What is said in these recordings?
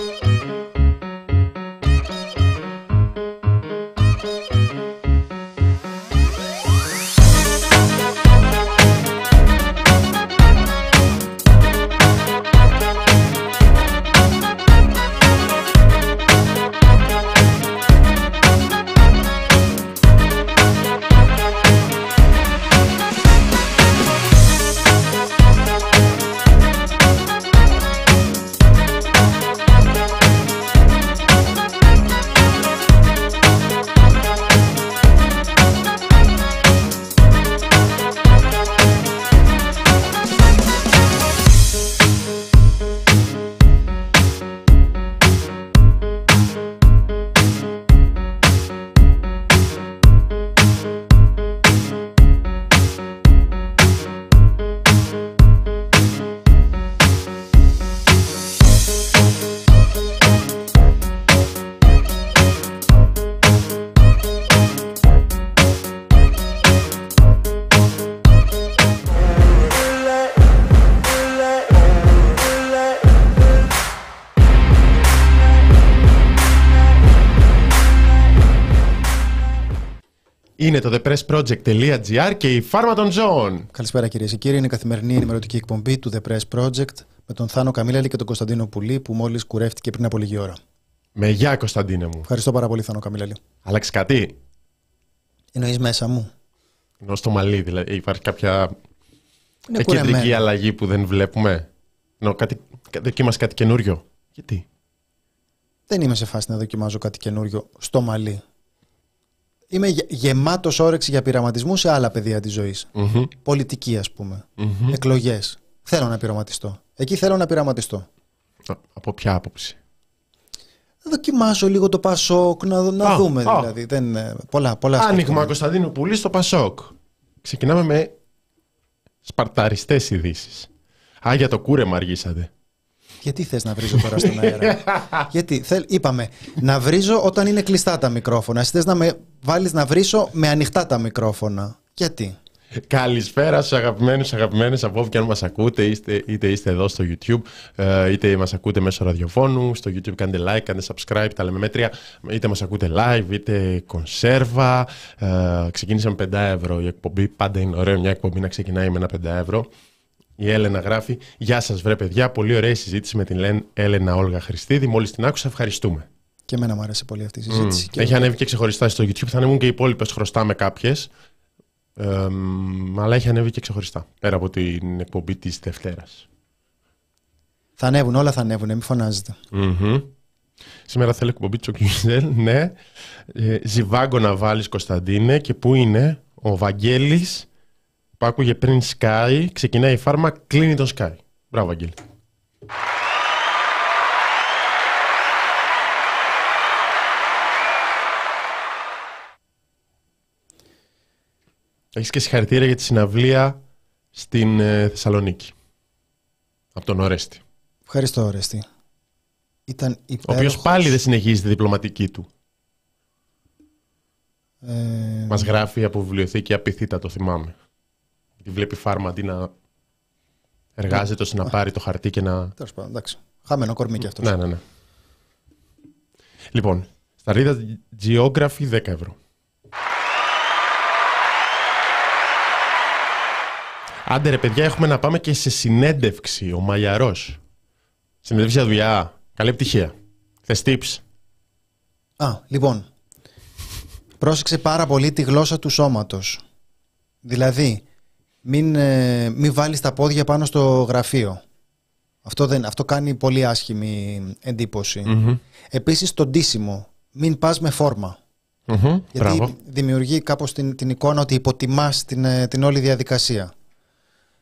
Είναι το thepressproject.gr και η φάρμα των ζώων. Καλησπέρα κυρίες και κύριοι. Είναι η καθημερινή ενημερωτική εκπομπή του The Press Project με τον Θάνο Καμίλαλη και τον Κωνσταντίνο Πουλή που μόλις κουρεύτηκε πριν από λίγη ώρα. Με γεια, Κωνσταντίνε μου. Ευχαριστώ πάρα πολύ, Θάνο Καμίλαλη. Άλλαξες κάτι; Εννοείς μέσα μου. Ενώ στο μαλλί, δηλαδή. Υπάρχει κάποια Είναι κεντρική κουρεμένο. αλλαγή που δεν βλέπουμε; Ενώ κάτι, δοκίμασες κάτι καινούριο; Γιατί; Δεν είμαι σε φάση να δοκιμάζω κάτι καινούριο στο μαλλί. Είμαι γε- γεμάτος όρεξη για πειραματισμού σε άλλα πεδία της ζωής. Μμμ. Πολιτική, ας πούμε. Μμμ. Εκλογές. Θέλω να πειραματιστώ. Εκεί θέλω να πειραματιστώ. Α, Από ποια άποψη; Να δοκιμάσω λίγο το Πασόκ, να, να Α, δούμε α. δηλαδή. Δεν, ε, πολλά, πολλά Άνοιγμα σκέφτομαι. Κωνσταντίνου Πουλή στο Πασόκ. Ξεκινάμε με σπαρταριστές ειδήσεις. Α, για το κούρεμα αργήσατε. Γιατί θες να βρίζω τώρα στον αέρα; Γιατί, θέλ, είπαμε, να βρίζω όταν είναι κλειστά τα μικρόφωνα. Εσύ θες να με βάλεις να βρίσω με ανοιχτά τα μικρόφωνα. Γιατί; Καλησπέρα στους αγαπημένους, αγαπημένες από όπου και αν μας ακούτε, είστε, είτε είστε εδώ στο YouTube, ε, είτε μας ακούτε μέσω ραδιοφώνου. Στο YouTube κάντε like, κάντε subscribe, τα λέμε μέτρια. Είτε μας ακούτε live, είτε κονσέρβα. Ε, ξεκίνησαμε 5 ευρώ η εκπομπή. Πάντα είναι ωραίο μια εκπομπή να ξεκινάει με ένα 5 ευρώ. Η Έλενα γράφει: Γεια σας, βρε παιδιά. Πολύ ωραία η συζήτηση με την Λεν- Έλενα Όλγα Χριστίδη. Μόλις την άκουσα, ευχαριστούμε. Και εμένα μου άρεσε πολύ αυτή η συζήτηση. Και Έχει ανέβει και ξεχωριστά στο YouTube. Θα ανέβουν και οι υπόλοιπες χρωστάμε κάποιες. Ε, μ, αλλά έχει ανέβει και ξεχωριστά. Πέρα από την εκπομπή της Δευτέρας. Θα ανέβουν, όλα θα ανέβουν, μην φωνάζετε. Σήμερα θέλω εκπομπή Τσοκιουζέλ. Ναι. Ε, ζιβάγκο να βάλεις Κωνσταντίνε. Και πού είναι ο Βαγγέλης; Που άκουγε πριν Sky. Ξεκινάει η φάρμα, κλείνει τον Sky. Μπράβο, Βαγγέλη. Έχεις και συγχαρητήρια για τη συναυλία στην ε, Θεσσαλονίκη. Από τον Ορέστη. Ευχαριστώ, Ορέστη. Ήταν Ο υπέροχος. οποίο πάλι δεν συνεχίζει τη διπλωματική του. Ε, Μας γράφει από βιβλιοθήκη απειθήτα, το θυμάμαι. Τη βλέπει φάρμα αντί να εργάζεται ώστε να πάρει το χαρτί και να. Τέλος πάντων, εντάξει. Χαμένο κορμί κι αυτός. Ναι, ναι, ναι. Λοιπόν, στα ρίδα Geography 10 ευρώ. Άντε ρε παιδιά, έχουμε να πάμε και σε συνέντευξη. Ο Μαλιαρός. Συνέντευξη για δουλειά. Καλή επιτυχία. Θες tips; Α, λοιπόν. Πρόσεξε πάρα πολύ τη γλώσσα του σώματος. Δηλαδή, μην, ε, μην βάλεις τα πόδια πάνω στο γραφείο. Αυτό, δεν, αυτό κάνει πολύ άσχημη εντύπωση. Μμμ. Επίσης, το ντύσιμο. Μην πας με φόρμα. Μμμ. Γιατί Μπράβο. δημιουργεί κάπως την, την εικόνα ότι υποτιμάς την, ε, την όλη διαδικασία.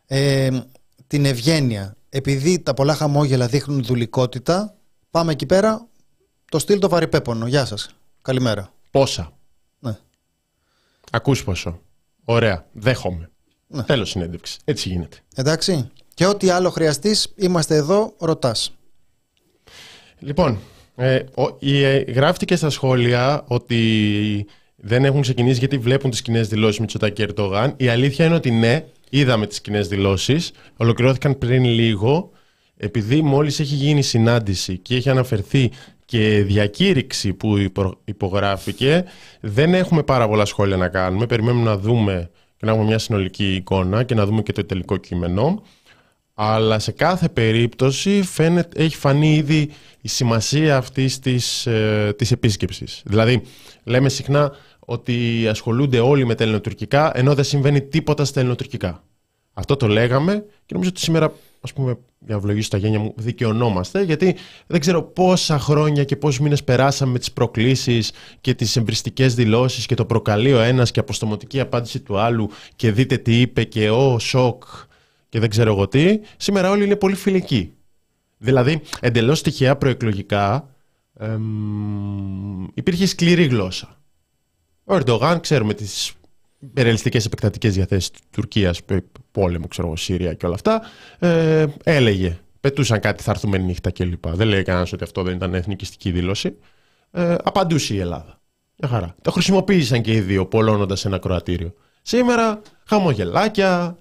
Ε, την ευγένεια. Επειδή τα πολλά χαμόγελα δείχνουν δουλικότητα, πάμε εκεί πέρα, το στυλ το βαρυπέπονο. Γεια σας. Καλημέρα. Πόσα; Ναι. Ακούς πόσο. Ωραία. Δέχομαι. Ναι. Τέλος συνέντευξη. Έτσι γίνεται. Εντάξει. Και ό,τι άλλο χρειαστείς, είμαστε εδώ, ρωτάς. Λοιπόν, ε, ο, η, ε, γράφτηκε στα σχόλια ότι δεν έχουν ξεκινήσει γιατί βλέπουν τις κοινές δηλώσεις Μητσοτάκη και Ερντογάν. Η αλήθεια είναι ότι ναι, είδαμε τις κοινές δηλώσεις. Ολοκληρώθηκαν πριν λίγο. επειδή μόλις έχει γίνει συνάντηση και έχει αναφερθεί και διακήρυξη που υπογράφηκε, δεν έχουμε πάρα πολλά σχόλια να κάνουμε. Περιμένουμε να δούμε και να έχουμε μια συνολική εικόνα και να δούμε και το τελικό κείμενο. Αλλά σε κάθε περίπτωση φαίνεται, έχει φανεί ήδη η σημασία αυτής της, ε, της επίσκεψης. Δηλαδή, λέμε συχνά ότι ασχολούνται όλοι με τα ελληνοτουρκικά, ενώ δεν συμβαίνει τίποτα στα ελληνοτουρκικά. Αυτό το λέγαμε και νομίζω ότι σήμερα, ας πούμε, για να ευλογήσω τα γένια μου, δικαιωνόμαστε, γιατί δεν ξέρω πόσα χρόνια και πόσους μήνες περάσαμε με τις προκλήσεις και τις εμπριστικές δηλώσεις και το προκαλεί ο ένας και αποστομωτική απάντηση του άλλου και δείτε τι είπε και ο σοκ και δεν ξέρω εγώ τι. Σήμερα όλοι είναι πολύ φιλικοί. Δηλαδή, εντελώς τυχαία προεκλογικά εμ, υπήρχε σκληρή γλώσσα. Ο Ερντογάν, ξέρουμε τις υπερελιστικές επεκτατικές διαθέσεις της Τουρκίας, πόλεμο, ξέρω Σύρια και όλα αυτά, ε, έλεγε, πετούσαν κάτι θα έρθουμε νύχτα κλπ. Δεν λέει κανένας ότι αυτό δεν ήταν εθνικιστική δήλωση. Ε, απαντούσε η Ελλάδα. Μια χαρά. Το χρησιμοποίησαν και οι δύο, πολλώνοντας ένα κροατήριο. Σήμερα, χαμογελάκια,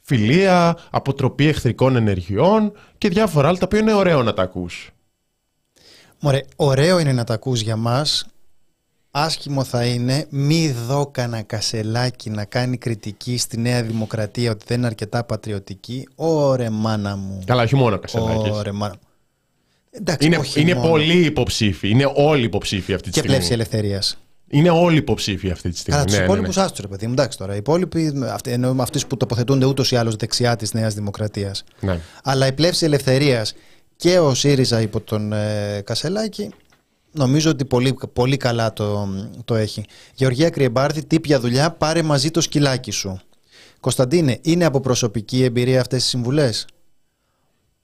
φιλία, αποτροπή εχθρικών ενεργειών και διάφορα άλλα τα οποία είναι ωραίο να τα ακούς. Μωρέ, ωραίο είναι να τα ακούς για μας Άσχημο θα είναι μη δω κανένα κασελάκι να κάνει κριτική στη Νέα Δημοκρατία ότι δεν είναι αρκετά πατριωτική. Ωρε μάνα μου. Καλά, όχι μόνο κασελάκι. Ωρε μάνα μου. Εντάξει, είναι είναι πολύ υποψήφοι. Είναι όλοι υποψήφοι αυτή τη και στιγμή. Και πλεύση ελευθερίας. Είναι όλοι υποψήφοι αυτή τη στιγμή. Καλά, τους ναι, υπόλοιπου ναι, ναι. άστρε, παιδί μου. Εντάξει τώρα. Οι υπόλοιποι, ενώ με αυτού που τοποθετούνται ούτως ή άλλως δεξιά της Νέας Δημοκρατίας. Ναι. Αλλά η πλεύση ελευθερίας και ο ΣΥΡΙΖΑ υπό τον ε, Κασελάκη Νομίζω ότι πολύ, πολύ καλά το, το έχει. Γεωργία Κρυεμπάρδη, τύπια δουλειά, πάρε μαζί το σκυλάκι σου. Κωνσταντίνε, είναι από προσωπική εμπειρία αυτές οι συμβουλές;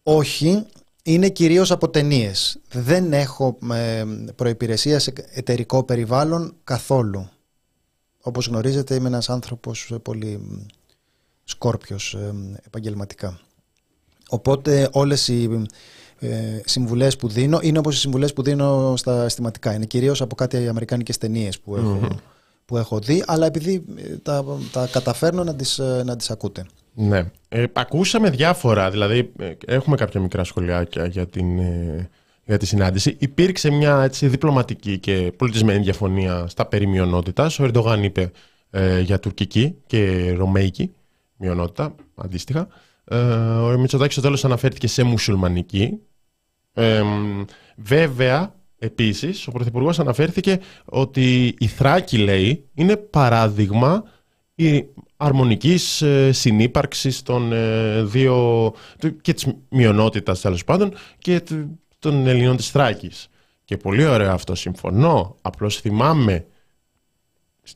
Όχι, είναι κυρίως από ταινίες. Δεν έχω ε, προϋπηρεσία σε εταιρικό περιβάλλον καθόλου. Όπως γνωρίζετε είμαι ένας άνθρωπος πολύ σκόρπιος ε, επαγγελματικά. Οπότε όλες οι ε, συμβουλές που δίνω είναι όπως οι συμβουλές που δίνω στα αισθηματικά. Είναι κυρίως από κάτι αμερικάνικες ταινίες που, έχω, που έχω δει, αλλά επειδή ε, τα, τα καταφέρνω να τις, ε, να τις ακούτε. Ναι. Ε, ακούσαμε διάφορα, δηλαδή ε, έχουμε κάποια μικρά σχολιάκια για, την, για τη συνάντηση. Υπήρξε μια έτσι, διπλωματική και πολιτισμένη διαφωνία στα περί μειονότητας. Ο Ερντογάν είπε για τουρκική και ρωμαϊκή μειονότητα, αντίστοιχα. Ε, ο Μητσοτάκης στο τέλος αναφέρθηκε σε μουσουλμανική. Ε, βέβαια, επίσης, ο Πρωθυπουργός αναφέρθηκε ότι η Θράκη, λέει, είναι παράδειγμα η αρμονικής ε, συνύπαρξης των ε, δύο και της μειονότητας τέλος πάντων και των Ελληνών της Θράκης. Και πολύ ωραίο αυτό, συμφωνώ. Απλώς θυμάμαι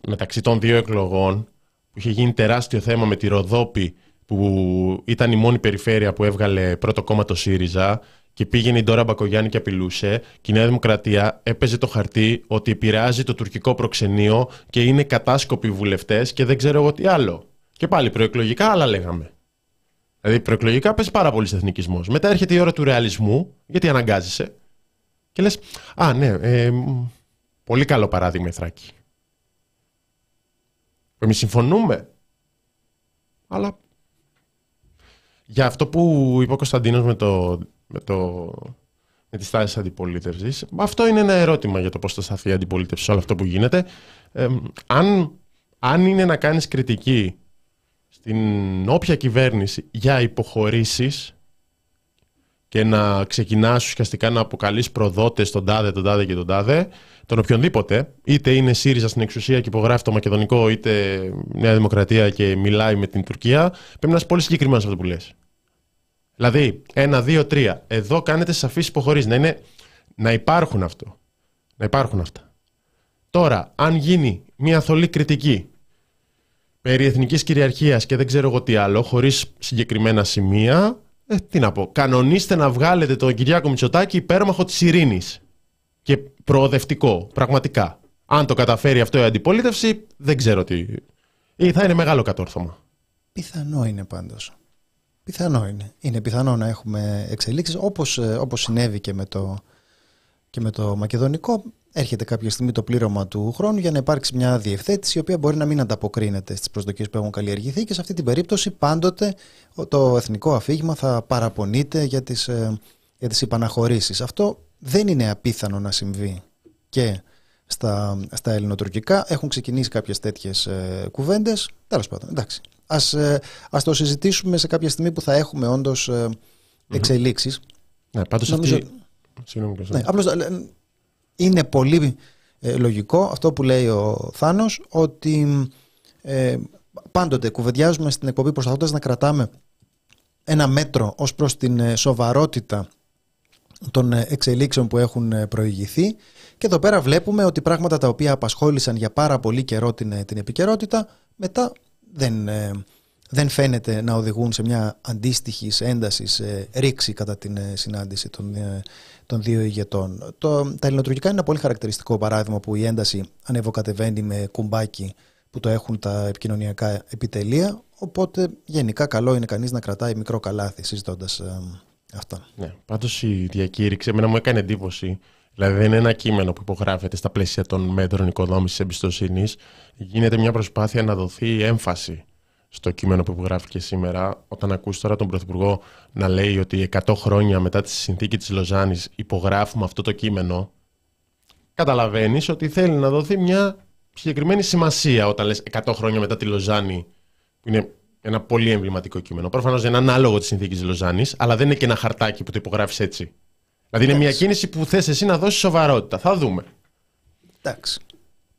μεταξύ των δύο εκλογών που είχε γίνει τεράστιο θέμα με τη Ροδόπη που ήταν η μόνη περιφέρεια που έβγαλε πρώτο κόμμα το ΣΥΡΙΖΑ και πήγαινε η Ντόρα Μπακογιάννη και απειλούσε και η Νέα Δημοκρατία έπαιζε το χαρτί ότι επηρεάζει το τουρκικό προξενείο και είναι κατάσκοποι βουλευτές και δεν ξέρω εγώ τι άλλο. Και πάλι προεκλογικά άλλα λέγαμε. Δηλαδή προεκλογικά παίζει πάρα πολύ εθνικισμό. Μετά έρχεται η ώρα του ρεαλισμού, γιατί αναγκάζεσαι. Και λες, Α, ναι, ε, πολύ καλό παράδειγμα η Θράκη. Εμείς συμφωνούμε. Αλλά για αυτό που είπε ο Κωνσταντίνος με, το, με, το, με τις τάσεις αντιπολίτευσης, αυτό είναι ένα ερώτημα για το πώς θα σταθεί η αντιπολίτευση σε όλο αυτό που γίνεται. αν, αν είναι να κάνεις κριτική στην όποια κυβέρνηση για υποχωρήσεις και να ξεκινάς ουσιαστικά να αποκαλείς προδότες τον τάδε, τον τάδε και τον τάδε, τον οποιονδήποτε, είτε είναι ΣΥΡΙΖΑ στην εξουσία και υπογράφει το Μακεδονικό, είτε Νέα Δημοκρατία και μιλάει με την Τουρκία, πρέπει να είσαι πολύ συγκεκριμένος σε αυτό που λες. Δηλαδή, ένα, δύο, τρία. Εδώ κάνετε σαφείς υποχωρήσεις. Να, είναι, να υπάρχουν αυτό. Να υπάρχουν αυτά. Τώρα, αν γίνει μια θολή κριτική περί εθνικής κυριαρχίας και δεν ξέρω εγώ τι άλλο, χωρίς συγκεκριμένα σημεία, ε, τι να πω, κανονίστε να βγάλετε τον Κυριάκο Μητσοτάκη υπέρμαχο της ειρήνης και προοδευτικό, πραγματικά. Αν το καταφέρει αυτό η αντιπολίτευση, δεν ξέρω τι. Ή θα είναι μεγάλο κατόρθωμα. Πιθανό είναι πάντως. Πιθανό είναι. Είναι πιθανό να έχουμε εξελίξεις όπως, ε, όπως συνέβη και με το, και με το μακεδονικό έρχεται κάποια στιγμή το πλήρωμα του χρόνου για να υπάρξει μια διευθέτηση η οποία μπορεί να μην ανταποκρίνεται στις προσδοκίες που έχουν καλλιεργηθεί και σε αυτή την περίπτωση πάντοτε το εθνικό αφήγημα θα παραπονείται για τις, ε, για τις υπαναχωρήσεις. Αυτό δεν είναι απίθανο να συμβεί και στα, στα ελληνοτουρκικά. Έχουν ξεκινήσει κάποιες τέτοιες ε, κουβέντες. Τέλος πάντων, εντάξει. Ας, ε, ας το συζητήσουμε σε κάποια στιγμή που θα έχουμε όντως ε, εξελίξεις. Ναι, πάντως Νομίζω... αυτή... Συγγνώμη, ναι, απλώς, ε, είναι πολύ ε, λογικό αυτό που λέει ο Θάνος ότι ε, πάντοτε κουβεντιάζουμε στην εκπομπή προσπαθώντας να κρατάμε ένα μέτρο ως προς την ε, σοβαρότητα των εξελίξεων που έχουν προηγηθεί και εδώ πέρα βλέπουμε ότι πράγματα τα οποία απασχόλησαν για πάρα πολύ καιρό την, την επικαιρότητα μετά δεν, δεν φαίνεται να οδηγούν σε μια αντίστοιχη ένταση ρήξη κατά την συνάντηση των των δύο ηγετών. Το, τα ελληνοτουρκικά είναι ένα πολύ χαρακτηριστικό παράδειγμα που η ένταση ανεβοκατεβαίνει με κουμπάκι που το έχουν τα επικοινωνιακά επιτελεία. Οπότε γενικά καλό είναι κανείς να κρατάει μικρό καλάθι συζητώντας ε, αυτά. Ναι, πάντως η διακήρυξη εμένα μου έκανε εντύπωση. Δηλαδή δεν είναι ένα κείμενο που υπογράφεται στα πλαίσια των μέτρων οικοδόμησης εμπιστοσύνης. Γίνεται μια προσπάθεια να δοθεί έμφαση στο κείμενο που γράφει σήμερα, όταν ακούς τώρα τον Πρωθυπουργό να λέει ότι 100 χρόνια μετά τη συνθήκη της Λοζάνης υπογράφουμε αυτό το κείμενο, καταλαβαίνεις ότι θέλει να δοθεί μια συγκεκριμένη σημασία όταν λες 100 χρόνια μετά τη Λοζάνη, που είναι ένα πολύ εμβληματικό κείμενο. Προφανώς δεν είναι ανάλογο της συνθήκης της Λοζάνης, αλλά δεν είναι και ένα χαρτάκι που το υπογράφεις έτσι. Δηλαδή είναι μια κίνηση που θες εσύ να δώσεις σοβαρότητα. Θα δούμε. Εντάξει.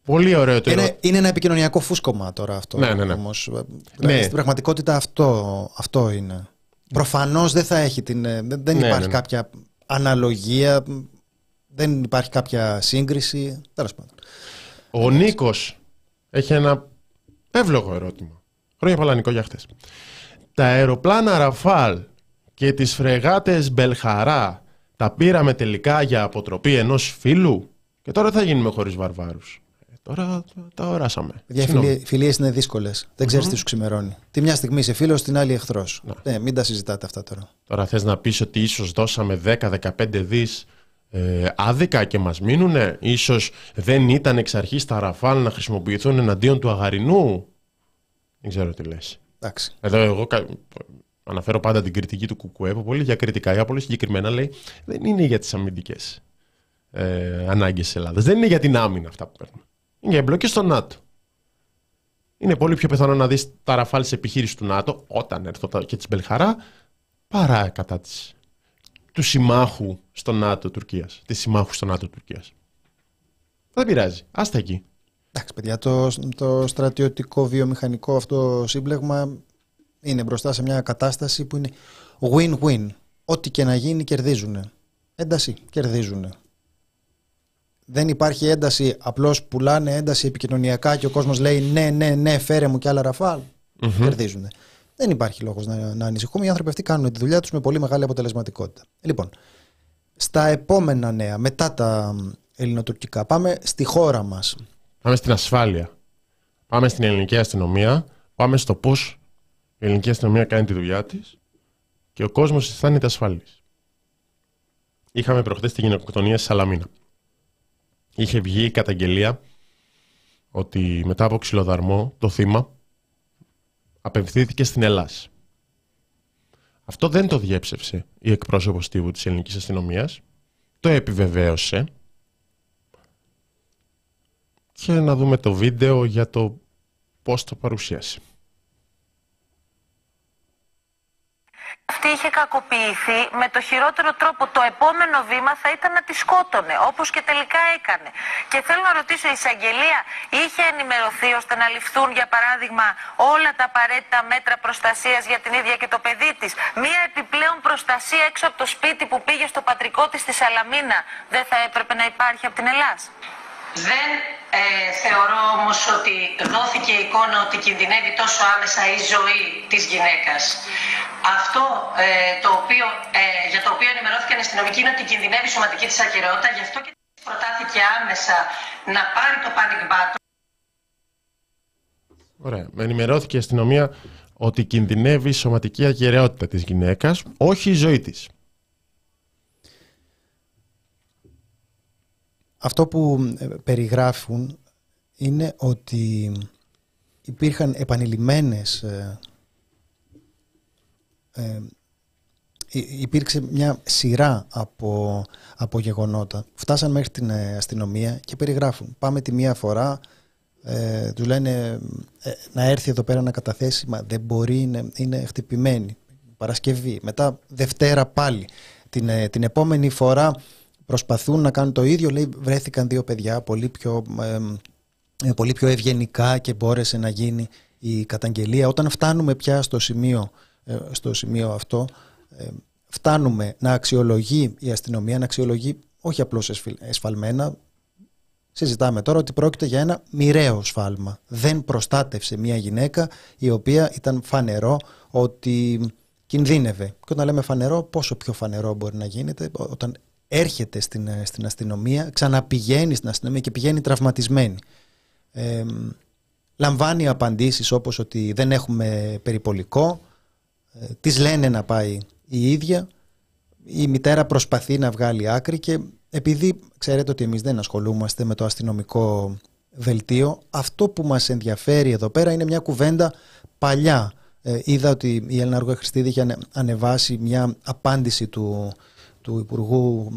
Πολύ ωραίο το είναι, είναι ένα επικοινωνιακό φούσκωμα τώρα αυτό. Ναι, ναι, ναι. Όμως. Δηλαδή, ναι. Στην πραγματικότητα αυτό, αυτό είναι. Προφανώς δεν θα έχει την. Ε, δεν ναι, υπάρχει ναι, κάποια αναλογία, δεν υπάρχει κάποια σύγκριση. Τέλος πάντων. Ο Νίκος έχει ένα εύλογο ερώτημα. Χρόνια πολλά, Νικό, για χτες. Τα αεροπλάνα Ραφάλ και τις φρεγάτες Μπελχαρά τα πήραμε τελικά για αποτροπή ενός φίλου; Και τώρα θα γίνουμε χωρίς βαρβάρους. Τώρα τα οράσαμε. Οι φιλίε είναι δύσκολες. Δεν ξέρεις τι σου ξημερώνει. Τη μια στιγμή είσαι φίλος, την άλλη εχθρός. Ναι. μην τα συζητάτε αυτά τώρα. Τώρα θες να πεις ότι ίσως δώσαμε 10-15 δις ε, άδικα και μας μείνουνε; Ίσως δεν ήταν εξ αρχής τα ραφάλ να χρησιμοποιηθούν εναντίον του αγαρινού; Δεν ξέρω τι λες. Εδώ εγώ αναφέρω πάντα την κριτική του Κουκουέ που πολύ διακριτικά ή πολύ συγκεκριμένα λέει δεν είναι για τις αμυντικές ε, ανάγκες της Ελλάδας. Δεν είναι για την άμυνα αυτά που παίρνουμε είναι εμπλοκή στο ΝΑΤΟ. Είναι πολύ πιο πιθανό να δεις τα ραφάλ σε επιχείρηση του ΝΑΤΟ όταν έρθω και της Μπελχαρά παρά κατά της, του συμμάχου στο ΝΑΤΟ Τουρκίας. Της συμμάχου στο ΝΑΤΟ Τουρκίας. Δεν πειράζει. Άστα εκεί. Εντάξει, παιδιά, το, το στρατιωτικό βιομηχανικό αυτό σύμπλεγμα είναι μπροστά σε μια κατάσταση που είναι win-win. Ό,τι και να γίνει κερδίζουν. Ένταση, κερδίζουν δεν υπάρχει ένταση, απλώς πουλάνε ένταση επικοινωνιακά και ο κόσμος λέει ναι, ναι, ναι, φέρε μου και άλλα ραφάλ, mm-hmm. κερδίζουν. Δεν υπάρχει λόγος να, να ανησυχούμε. Οι άνθρωποι αυτοί κάνουν τη δουλειά τους με πολύ μεγάλη αποτελεσματικότητα. Λοιπόν, στα επόμενα νέα, μετά τα ελληνοτουρκικά, πάμε στη χώρα μας. Πάμε στην ασφάλεια. Πάμε στην ελληνική αστυνομία. Πάμε στο πώς η ελληνική αστυνομία κάνει τη δουλειά της και ο κόσμος αισθάνεται ασφάλης. Είχαμε προχθές τη γυναικοκτονία στη Σαλαμίνα είχε βγει η καταγγελία ότι μετά από ξυλοδαρμό το θύμα απευθύνθηκε στην Ελλάς. Αυτό δεν το διέψευσε η εκπρόσωπος τύπου της ελληνικής αστυνομίας, το επιβεβαίωσε και να δούμε το βίντεο για το πώς το παρουσίασε. αυτή είχε κακοποιηθεί με το χειρότερο τρόπο. Το επόμενο βήμα θα ήταν να τη σκότωνε, όπως και τελικά έκανε. Και θέλω να ρωτήσω, η εισαγγελία είχε ενημερωθεί ώστε να ληφθούν, για παράδειγμα, όλα τα απαραίτητα μέτρα προστασίας για την ίδια και το παιδί της; Μία επιπλέον προστασία έξω από το σπίτι που πήγε στο πατρικό της στη Σαλαμίνα δεν θα έπρεπε να υπάρχει από την Ελλάδα. Δεν ε, θεωρώ όμως ότι δόθηκε η εικόνα ότι κινδυνεύει τόσο άμεσα η ζωή της γυναίκας. Αυτό ε, το οποίο, ε, για το οποίο ενημερώθηκε η αστυνομική είναι ότι κινδυνεύει η σωματική της ακυρεότητα, γι' αυτό και προτάθηκε άμεσα να πάρει το panic button. Ωραία. Ενημερώθηκε η αστυνομία ότι κινδυνεύει η σωματική ακυρεότητα της γυναίκας, όχι η ζωή της. Αυτό που ε, περιγράφουν είναι ότι υπήρχαν επανειλημμένες ε, ε, υπήρξε μια σειρά από, από γεγονότα. Φτάσαν μέχρι την ε, αστυνομία και περιγράφουν. Πάμε τη μία φορά, ε, του λένε ε, να έρθει εδώ πέρα να καταθέσει, μα δεν μπορεί, είναι, είναι χτυπημένη. Παρασκευή, μετά Δευτέρα πάλι. Την, ε, την επόμενη φορά προσπαθούν να κάνουν το ίδιο, λέει βρέθηκαν δύο παιδιά πολύ πιο, ε, πολύ πιο ευγενικά και μπόρεσε να γίνει η καταγγελία. Όταν φτάνουμε πια στο σημείο, στο σημείο αυτό, ε, φτάνουμε να αξιολογεί η αστυνομία, να αξιολογεί όχι απλώς εσφαλμένα, συζητάμε τώρα ότι πρόκειται για ένα μοιραίο σφάλμα. Δεν προστάτευσε μια γυναίκα η οποία ήταν φανερό ότι κινδύνευε. Και όταν λέμε φανερό, πόσο πιο φανερό μπορεί να γίνεται όταν έρχεται στην, ε, στην αστυνομία, ξαναπηγαίνει στην αστυνομία και πηγαίνει τραυματισμένη. Ε, λαμβάνει απαντήσεις όπως ότι δεν έχουμε περιπολικό, ε, της λένε να πάει η ίδια. Η μητέρα προσπαθεί να βγάλει άκρη και επειδή ξέρετε ότι εμείς δεν ασχολούμαστε με το αστυνομικό δελτίο, αυτό που μας ενδιαφέρει εδώ πέρα είναι μια κουβέντα παλιά. Ε, είδα ότι η Έλληνα Αργό Χριστίδη είχε ανεβάσει μια απάντηση του, του Υπουργού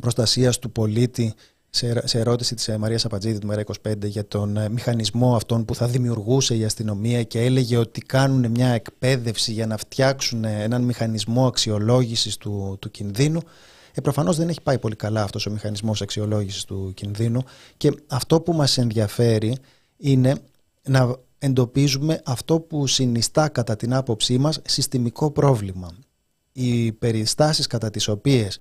Προστασίας του Πολίτη σε, σε ερώτηση της ε, Μαρίας Απατζίδη του Μέρα 25 για τον ε, μηχανισμό αυτόν που θα δημιουργούσε η αστυνομία και έλεγε ότι κάνουν μια εκπαίδευση για να φτιάξουν ε, έναν μηχανισμό αξιολόγησης του, του κινδύνου. Ε, προφανώς δεν έχει πάει πολύ καλά αυτός ο μηχανισμός αξιολόγησης του κινδύνου και αυτό που μας ενδιαφέρει είναι να εντοπίζουμε αυτό που συνιστά κατά την άποψή μας συστημικό πρόβλημα. Οι περιστάσεις κατά τις οποίες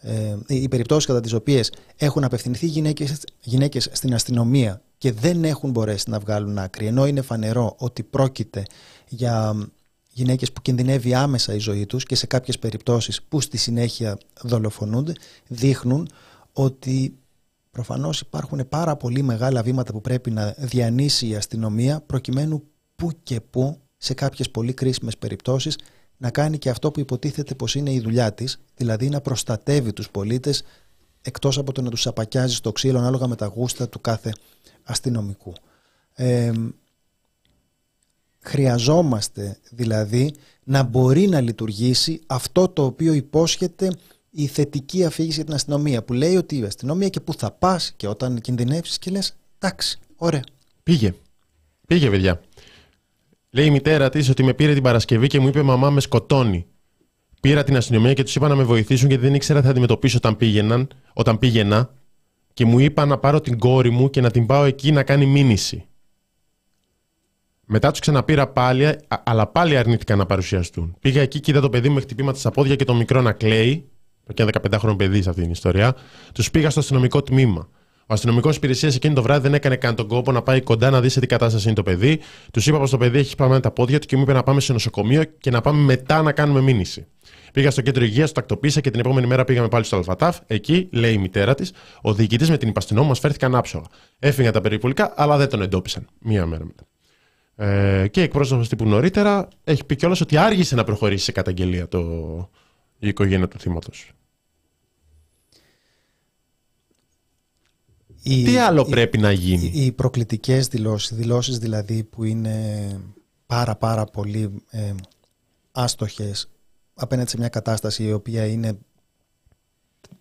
ε, οι περιπτώσεις κατά τις οποίες έχουν απευθυνθεί γυναίκες, γυναίκες στην αστυνομία και δεν έχουν μπορέσει να βγάλουν άκρη ενώ είναι φανερό ότι πρόκειται για γυναίκες που κινδυνεύει άμεσα η ζωή τους και σε κάποιες περιπτώσεις που στη συνέχεια δολοφονούνται δείχνουν ότι προφανώς υπάρχουν πάρα πολύ μεγάλα βήματα που πρέπει να διανύσει η αστυνομία προκειμένου που και που σε κάποιες πολύ κρίσιμες περιπτώσεις να κάνει και αυτό που υποτίθεται πως είναι η δουλειά της, δηλαδή να προστατεύει τους πολίτες εκτός από το να τους απακιάζει στο ξύλο ανάλογα με τα γούστα του κάθε αστυνομικού. Ε, χρειαζόμαστε δηλαδή να μπορεί να λειτουργήσει αυτό το οποίο υπόσχεται η θετική αφήγηση για την αστυνομία που λέει ότι η αστυνομία και που θα πας και όταν κινδυνεύσεις και λες εντάξει, ωραία. Πήγε. Πήγε παιδιά. Λέει η μητέρα της ότι με πήρε την Παρασκευή και μου είπε: Μαμά, με σκοτώνει. Πήρα την αστυνομία και τους είπα να με βοηθήσουν γιατί δεν ήξερα τι θα αντιμετωπίσω όταν, πήγαιναν, όταν πήγαινα και μου είπα να πάρω την κόρη μου και να την πάω εκεί να κάνει μήνυση. Μετά τους ξαναπήρα πάλι, αλλά πάλι αρνήθηκαν να παρουσιαστούν. Πήγα εκεί και είδα το παιδί μου με χτυπήματα στα πόδια και το μικρό να κλαίει. Και ένα 15χρονο παιδί σε αυτή την ιστορία. Τους πήγα στο αστυνομικό τμήμα. Ο αστυνομικός υπηρεσίας εκείνη το βράδυ δεν έκανε καν τον κόπο να πάει κοντά να δει σε τι κατάσταση είναι το παιδί. Τους είπα πως το παιδί έχει σπαμμένα τα πόδια του και μου είπε να πάμε σε νοσοκομείο και να πάμε μετά να κάνουμε μήνυση. Πήγα στο κέντρο υγείας, το τακτοποίησα και την επόμενη μέρα πήγαμε πάλι στο Αλφατάφ. Εκεί, λέει η μητέρα της, ο διοικητής με την υπαστηνό μας φέρθηκαν άψογα. Έφυγαν τα περιπολικά, αλλά δεν τον εντόπισαν. Μία μέρα μετά. Ε, και εκπρόσωπος τύπου νωρίτερα έχει πει κιόλας ότι άργησε να προχωρήσει σε καταγγελία το, η οικογένεια του θύματος. Τι άλλο πρέπει να γίνει; Οι, οι προκλητικές δηλώσεις, δηλώσεις δηλαδή που είναι πάρα πάρα πολύ ε, άστοχες απέναντι σε μια κατάσταση η οποία είναι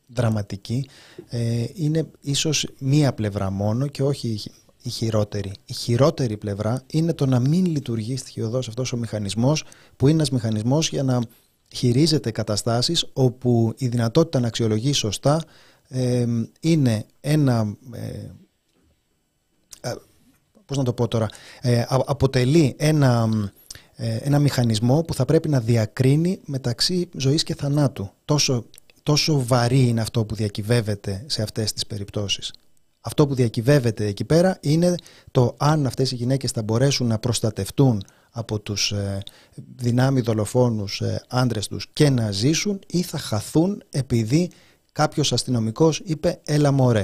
δραματική ε, είναι ίσως μία πλευρά μόνο και όχι η χειρότερη. Η χειρότερη πλευρά είναι το να μην λειτουργεί στοιχειοδός αυτός ο μηχανισμός που είναι ένας μηχανισμός για να χειρίζεται καταστάσεις όπου η δυνατότητα να αξιολογεί σωστά είναι ένα ε, πώς να το πω τώρα ε, αποτελεί ένα, ε, ένα μηχανισμό που θα πρέπει να διακρίνει μεταξύ ζωής και θανάτου. Τόσο, τόσο βαρύ είναι αυτό που διακυβεύεται σε αυτές τις περιπτώσεις. Αυτό που διακυβεύεται εκεί πέρα είναι το αν αυτές οι γυναίκες θα μπορέσουν να προστατευτούν από τους ε, δυνάμει δολοφόνους ε, άντρες τους και να ζήσουν ή θα χαθούν επειδή κάποιος αστυνομικός είπε έλα μωρέ.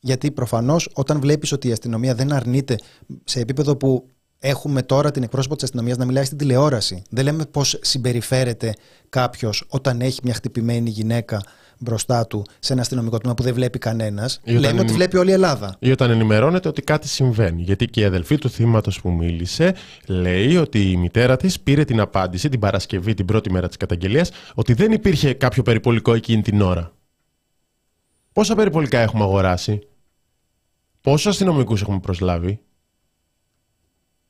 Γιατί προφανώς όταν βλέπεις ότι η αστυνομία δεν αρνείται σε επίπεδο που έχουμε τώρα την εκπρόσωπο της αστυνομίας να μιλάει στην τηλεόραση. Δεν λέμε πώς συμπεριφέρεται κάποιος όταν έχει μια χτυπημένη γυναίκα μπροστά του σε ένα αστυνομικό τμήμα που δεν βλέπει κανένας. Λέμε ότι βλέπει όλη η Ελλάδα. Ή όταν ενημερώνεται ότι κάτι συμβαίνει. Γιατί και η αδελφή του θύματος που μίλησε λέει ότι η μητέρα της πήρε την απάντηση την Παρασκευή, την πρώτη μέρα της καταγγελίας, ότι δεν υπήρχε κάποιο περιπολικό εκείνη την ώρα. Πόσα περιπολικά έχουμε αγοράσει, Πόσους αστυνομικούς έχουμε προσλάβει,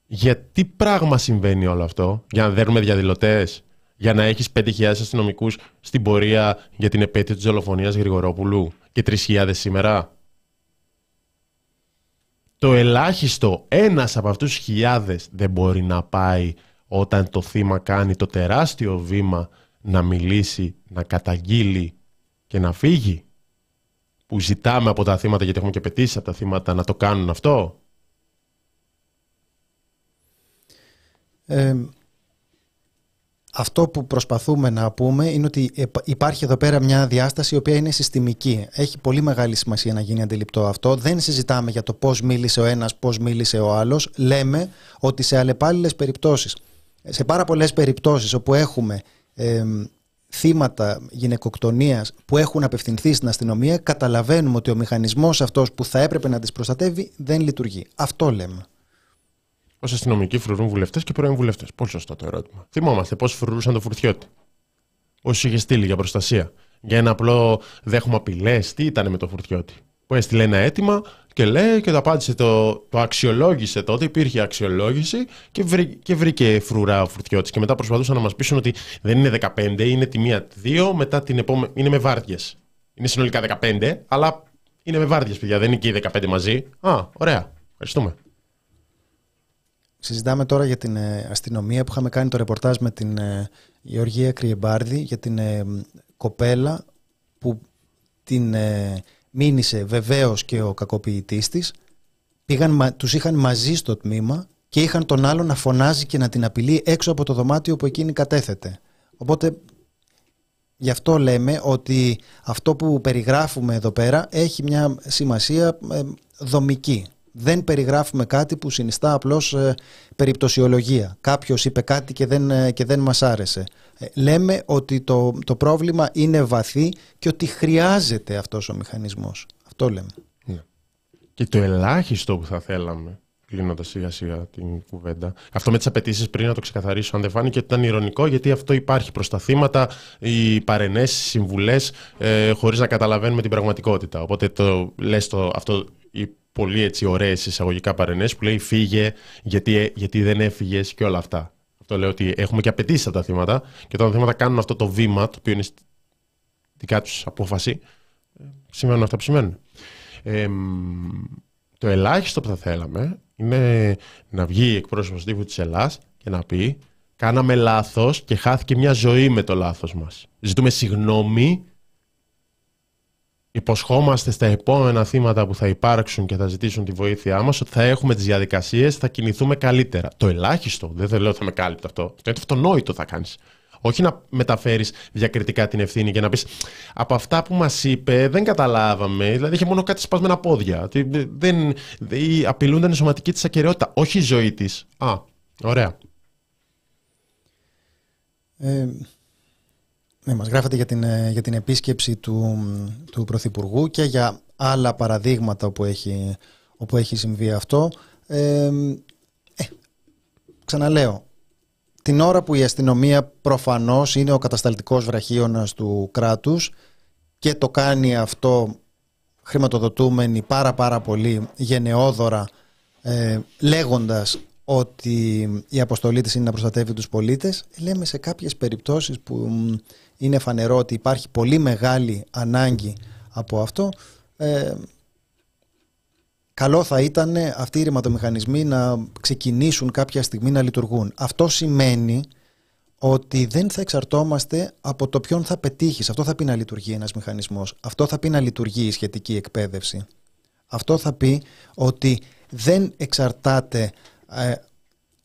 Γιατί πράγμα συμβαίνει όλο αυτό, Για να δέρνουμε διαδηλωτές, Για να έχεις 5.000 αστυνομικούς στην πορεία για την επέτειο της δολοφονίας Γρηγορόπουλου και 3.000 σήμερα; Το ελάχιστο ένας από αυτούς τους χιλιάδες δεν μπορεί να πάει όταν το θύμα κάνει το τεράστιο βήμα να μιλήσει, να καταγγείλει και να φύγει; Που ζητάμε από τα θύματα, γιατί έχουμε και πετήσει από τα θύματα να το κάνουν αυτό; Ε, αυτό που προσπαθούμε να πούμε είναι ότι υπάρχει εδώ πέρα μια διάσταση η οποία είναι συστημική. Έχει πολύ μεγάλη σημασία να γίνει αντιληπτό αυτό. Δεν συζητάμε για το πώς μίλησε ο ένας, πώς μίλησε ο άλλος. Λέμε ότι σε αλλεπάλληλες περιπτώσεις, σε πάρα πολλές περιπτώσεις όπου έχουμε ε, θύματα γυναικοκτονίας που έχουν απευθυνθεί στην αστυνομία καταλαβαίνουμε ότι ο μηχανισμός αυτός που θα έπρεπε να τις προστατεύει δεν λειτουργεί. Αυτό λέμε. Ω αστυνομικοί φρουρούν βουλευτές και πρώην βουλευτές. Πολύ σωστό το ερώτημα. Θυμόμαστε πώς φρουρούσαν το φουρτιώτη. Όσου είχε στείλει για προστασία. Για ένα απλό δέχομαι απειλές. Τι ήταν με το φουρτιώτη. Που έστειλε ένα αίτημα και λέει και το απάντησε, το, το αξιολόγησε τότε, υπήρχε αξιολόγηση και, βρή, και βρήκε φρουρά ο Φουρτιώτης. Και μετά προσπαθούσαν να μας πείσουν ότι δεν είναι 15, είναι τη μία δύο, μετά την επόμενη, είναι με βάρδιες. Είναι συνολικά 15, αλλά είναι με βάρδιες παιδιά, δεν είναι και οι 15 μαζί. Α, ωραία, ευχαριστούμε. Συζητάμε τώρα για την ε, αστυνομία που είχαμε κάνει το ρεπορτάζ με την ε, Γεωργία Κριεμπάρδη για την ε, κοπέλα που την μήνυσε βεβαίως και ο κακοποιητής της. Τους είχαν μαζί στο τμήμα και είχαν τον άλλο να φωνάζει και να την απειλεί έξω από το δωμάτιο που εκείνη κατέθεται. Οπότε γι' αυτό λέμε ότι αυτό που περιγράφουμε εδώ πέρα έχει μια σημασία ε, δομική. Δεν περιγράφουμε κάτι που συνιστά απλώς ε, περιπτωσιολογία. Κάποιος είπε κάτι και δεν, ε, και δεν μας άρεσε. Ε, λέμε ότι το, το πρόβλημα είναι βαθύ και ότι χρειάζεται αυτός ο μηχανισμός. Αυτό λέμε. Ναι. Και το ελάχιστο που θα θέλαμε, κλείνοντας σιγά σιγά την κουβέντα, αυτό με τις απαιτήσεις πριν να το ξεκαθαρίσω, αν δεν φάνηκε ότι ήταν ηρωνικό, γιατί αυτό υπάρχει προς τα θύματα, οι παρενέσεις, οι συμβουλές, ε, χωρίς να καταλαβαίνουμε την πραγματικότητα. Οπότε το λες αυτό οι πολύ έτσι ωραίες εισαγωγικά παρενέσεις που λέει φύγε γιατί, γιατί δεν έφυγες και όλα αυτά. Το λέω ότι έχουμε και απαιτήσεις από τα θύματα και όταν τα θύματα κάνουν αυτό το βήμα, το οποίο είναι δικά τους απόφαση, σημαίνουν αυτά που σημαίνουν. το ελάχιστο που θα θέλαμε είναι να βγει εκπρόσωπος τύπου της Ελλάς και να πει κάναμε λάθος και χάθηκε μια ζωή με το λάθος μας. Ζητούμε συγγνώμη υποσχόμαστε στα επόμενα θύματα που θα υπάρξουν και θα ζητήσουν τη βοήθειά μας ότι θα έχουμε τις διαδικασίες, θα κινηθούμε καλύτερα. Το ελάχιστο, δεν λέω ότι θα με κάλυπτε αυτό. Αυτό είναι αυτονόητο θα κάνεις. Όχι να μεταφέρεις διακριτικά την ευθύνη και να πεις Από αυτά που μας είπε δεν καταλάβαμε. Δηλαδή είχε μόνο κάτι σπασμένα πόδια. Δεν, απειλούνταν η σωματική της ακαιρεότητα, όχι η ζωή της. Α, ωραία. Ε, ναι, μας γράφετε για την, ε, για την επίσκεψη του, του Πρωθυπουργού και για άλλα παραδείγματα όπου έχει, όπου έχει συμβεί αυτό. Ε, ε, ξαναλέω, την ώρα που η αστυνομία προφανώς είναι ο κατασταλτικός βραχίωνας του κράτους και το κάνει αυτό χρηματοδοτούμενη πάρα πάρα πολύ γενναιόδωρα ε, λέγοντας ότι η αποστολή της είναι να προστατεύει τους πολίτες λέμε σε κάποιες περιπτώσεις που είναι φανερό ότι υπάρχει πολύ μεγάλη ανάγκη από αυτό ε, καλό θα ήταν αυτοί οι ρηματομηχανισμοί να ξεκινήσουν κάποια στιγμή να λειτουργούν. Αυτό σημαίνει ότι δεν θα εξαρτώμαστε από το ποιον θα πετύχεις. Αυτό θα πει να λειτουργεί ένας μηχανισμός. Αυτό θα πει να λειτουργεί η σχετική εκπαίδευση. Αυτό θα πει ότι δεν εξαρτάται ε,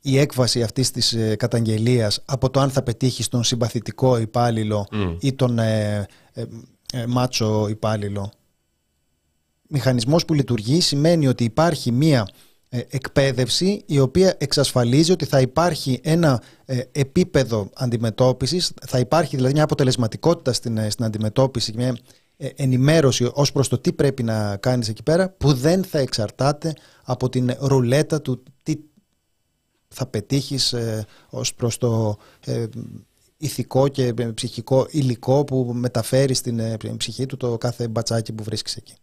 η έκβαση αυτής της ε, καταγγελίας από το αν θα πετύχει τον συμπαθητικό υπάλληλο ή τον ε, ε, ε, μάτσο υπάλληλο. Μηχανισμός που λειτουργεί σημαίνει ότι υπάρχει μία ε, εκπαίδευση η οποία εξασφαλίζει ότι θα υπάρχει ένα ε, επίπεδο αντιμετώπισης, θα υπάρχει δηλαδή μια αποτελεσματικότητα στην, ε, στην αντιμετώπιση, μια ενημέρωση ως προς το τι πρέπει να κάνεις εκεί πέρα που δεν θα εξαρτάται από την ρουλέτα του τι θα πετύχεις ως προς το ηθικό και ψυχικό υλικό που μεταφέρεις στην ψυχή του το κάθε μπατσάκι που βρίσκεις εκεί.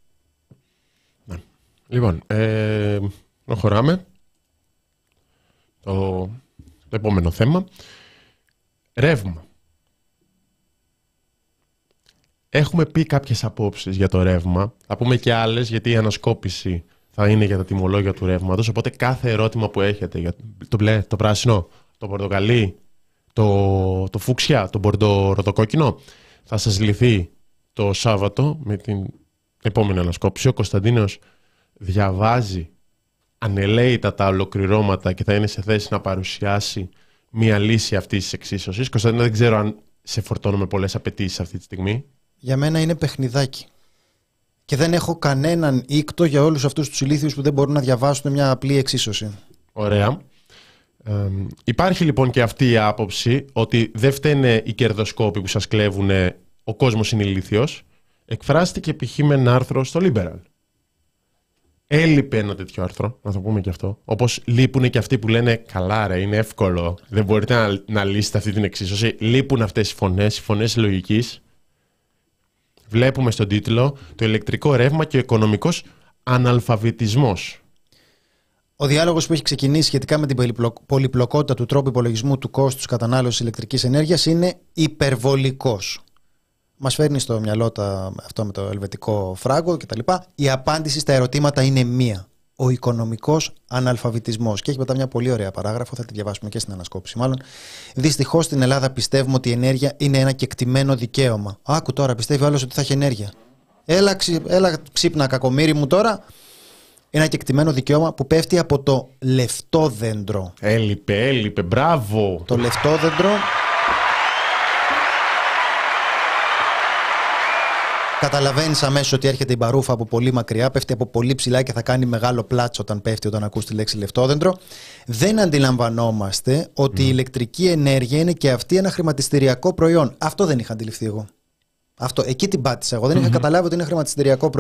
Ναι. Λοιπόν, ε, Προχωράμε. Το, το επόμενο θέμα. Ρεύμα. Έχουμε πει κάποιες απόψεις για το ρεύμα. Θα πούμε και άλλες γιατί η ανασκόπηση θα είναι για τα τιμολόγια του ρεύματος. Οπότε κάθε ερώτημα που έχετε για το μπλε, το πράσινο, το πορτοκαλί, το, το φούξια, το μπορντο θα σας λυθεί το Σάββατο με την επόμενη ανασκόπηση. Ο Κωνσταντίνος διαβάζει ανελαίητα τα ολοκληρώματα και θα είναι σε θέση να παρουσιάσει μία λύση αυτής της εξίσωσης. Κωνσταντίνα, δεν ξέρω αν σε φορτώνω με πολλές απαιτήσεις αυτή τη στιγμή. Για μένα είναι παιχνιδάκι. Και δεν έχω κανέναν ήκτο για όλους αυτούς τους ηλίθιους που δεν μπορούν να διαβάσουν μια απλή εξίσωση. Ωραία. Ε, υπάρχει λοιπόν και αυτή η άποψη ότι δεν φταίνε οι κερδοσκόποι που σας κλέβουν ο κόσμος είναι ηλίθιος. Εκφράστηκε π.χ. με ένα άρθρο στο Liberal. Έλειπε ένα τέτοιο άρθρο, να το πούμε και αυτό. Όπως λείπουν και αυτοί που λένε Καλά, ρε, είναι εύκολο. Δεν μπορείτε να, να λύσετε αυτή την εξίσωση. Λείπουν αυτές οι φωνές, οι φωνές λογικής. Βλέπουμε στον τίτλο το ηλεκτρικό ρεύμα και ο οικονομικός αναλφαβητισμός. Ο διάλογος που έχει ξεκινήσει σχετικά με την πολυπλοκότητα του τρόπου υπολογισμού του κόστους κατανάλωσης ηλεκτρικής ενέργειας είναι υπερβολικός μας φέρνει στο μυαλό τα, αυτό με το ελβετικό φράγκο κτλ. Η απάντηση στα ερωτήματα είναι μία. Ο οικονομικός αναλφαβητισμός. Και έχει μετά μια πολύ ωραία παράγραφο, θα τη διαβάσουμε και στην ανασκόπηση μάλλον. Δυστυχώς στην Ελλάδα πιστεύουμε ότι η ενέργεια είναι ένα κεκτημένο δικαίωμα. Άκου τώρα, πιστεύει άλλος ότι θα έχει ενέργεια. Έλα, έλα ξύπνα κακομίρι μου τώρα. Ένα κεκτημένο δικαίωμα που πέφτει από το λεφτόδεντρο. Έλειπε, έλειπε, μπράβο. Το λεφτόδεντρο Καταλαβαίνεις αμέσως ότι έρχεται η μπαρούφα από πολύ μακριά, πέφτει από πολύ ψηλά και θα κάνει μεγάλο πλάτσο όταν πέφτει, όταν ακούς τη λέξη λεφτόδεντρο. Δεν αντιλαμβανόμαστε ότι η ηλεκτρική ενέργεια είναι και αυτή ένα χρηματιστηριακό προϊόν. Αυτό δεν είχα αντιληφθεί εγώ. Αυτό, εκεί την πάτησα. Εγώ δεν είχα καταλάβει ότι είναι χρηματιστηριακό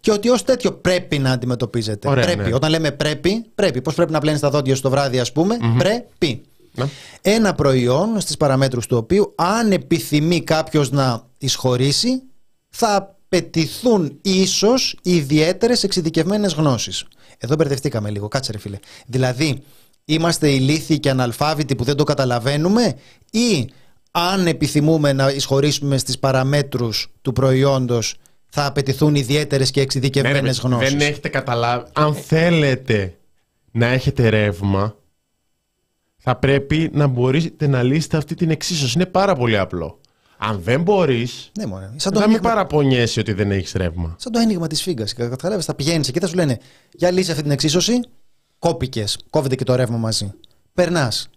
και ότι ως τέτοιο πρέπει να αντιμετωπίζεται. Ωραία, πρέπει. Ναι. Όταν λέμε πρέπει, πρέπει. Πώς πρέπει να πλένεις τα δόντια στο βράδυ, ας πούμε, πρέπει. Ναι. Ένα προϊόν στις παραμέτρους του οποίου, αν επιθυμεί κάποιος να εισχωρήσει, θα απαιτηθούν ίσως ιδιαίτερες εξειδικευμένες γνώσεις. Εδώ μπερδευτήκαμε λίγο. Κάτσε, ρε φίλε. Δηλαδή, είμαστε ηλίθιοι και αναλφάβητοι που δεν το καταλαβαίνουμε, ή αν επιθυμούμε να εισχωρήσουμε στις παραμέτρους του προϊόντος, θα απαιτηθούν ιδιαίτερες και εξειδικευμένες ναι, γνώσεις; Δεν έχετε καταλάβει. Αν θέλετε να έχετε ρεύμα, θα πρέπει να μπορείτε να λύσετε αυτή την εξίσωση. Είναι πάρα πολύ απλό. Αν δεν μπορείς. Ναι, μόνο. Σαν το μην παραπονιέσαι ότι δεν έχεις ρεύμα. Σαν το άνοιγμα της φίγκα. Κατάλαβε, θα πηγαίνεις εκεί, θα σου λένε Για λύσει αυτή την εξίσωση. Κόπηκες. Κόβεται και το ρεύμα μαζί. Περνάς.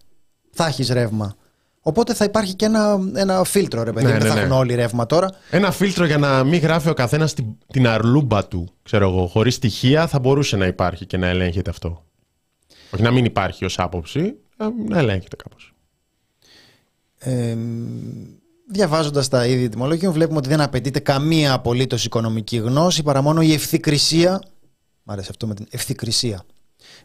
Θα έχεις ρεύμα. Οπότε θα υπάρχει και ένα, ένα φίλτρο, ρε παιδί. Ναι, δεν ναι, θα ναι. έχουν όλοι ρεύμα τώρα. Ένα φίλτρο για να μην γράφει ο καθένας την, την αρλούμπα του. Ξέρω εγώ. Χωρίς στοιχεία θα μπορούσε να υπάρχει και να ελέγχεται αυτό. Όχι να μην υπάρχει ως άποψη, να ελέγχεται κάπως. Ε, Διαβάζοντας τα ίδια τιμολόγια, βλέπουμε ότι δεν απαιτείται καμία απολύτως οικονομική γνώση παρά μόνο η ευθυκρισία. Μ' αρέσει αυτό με την ευθυκρισία.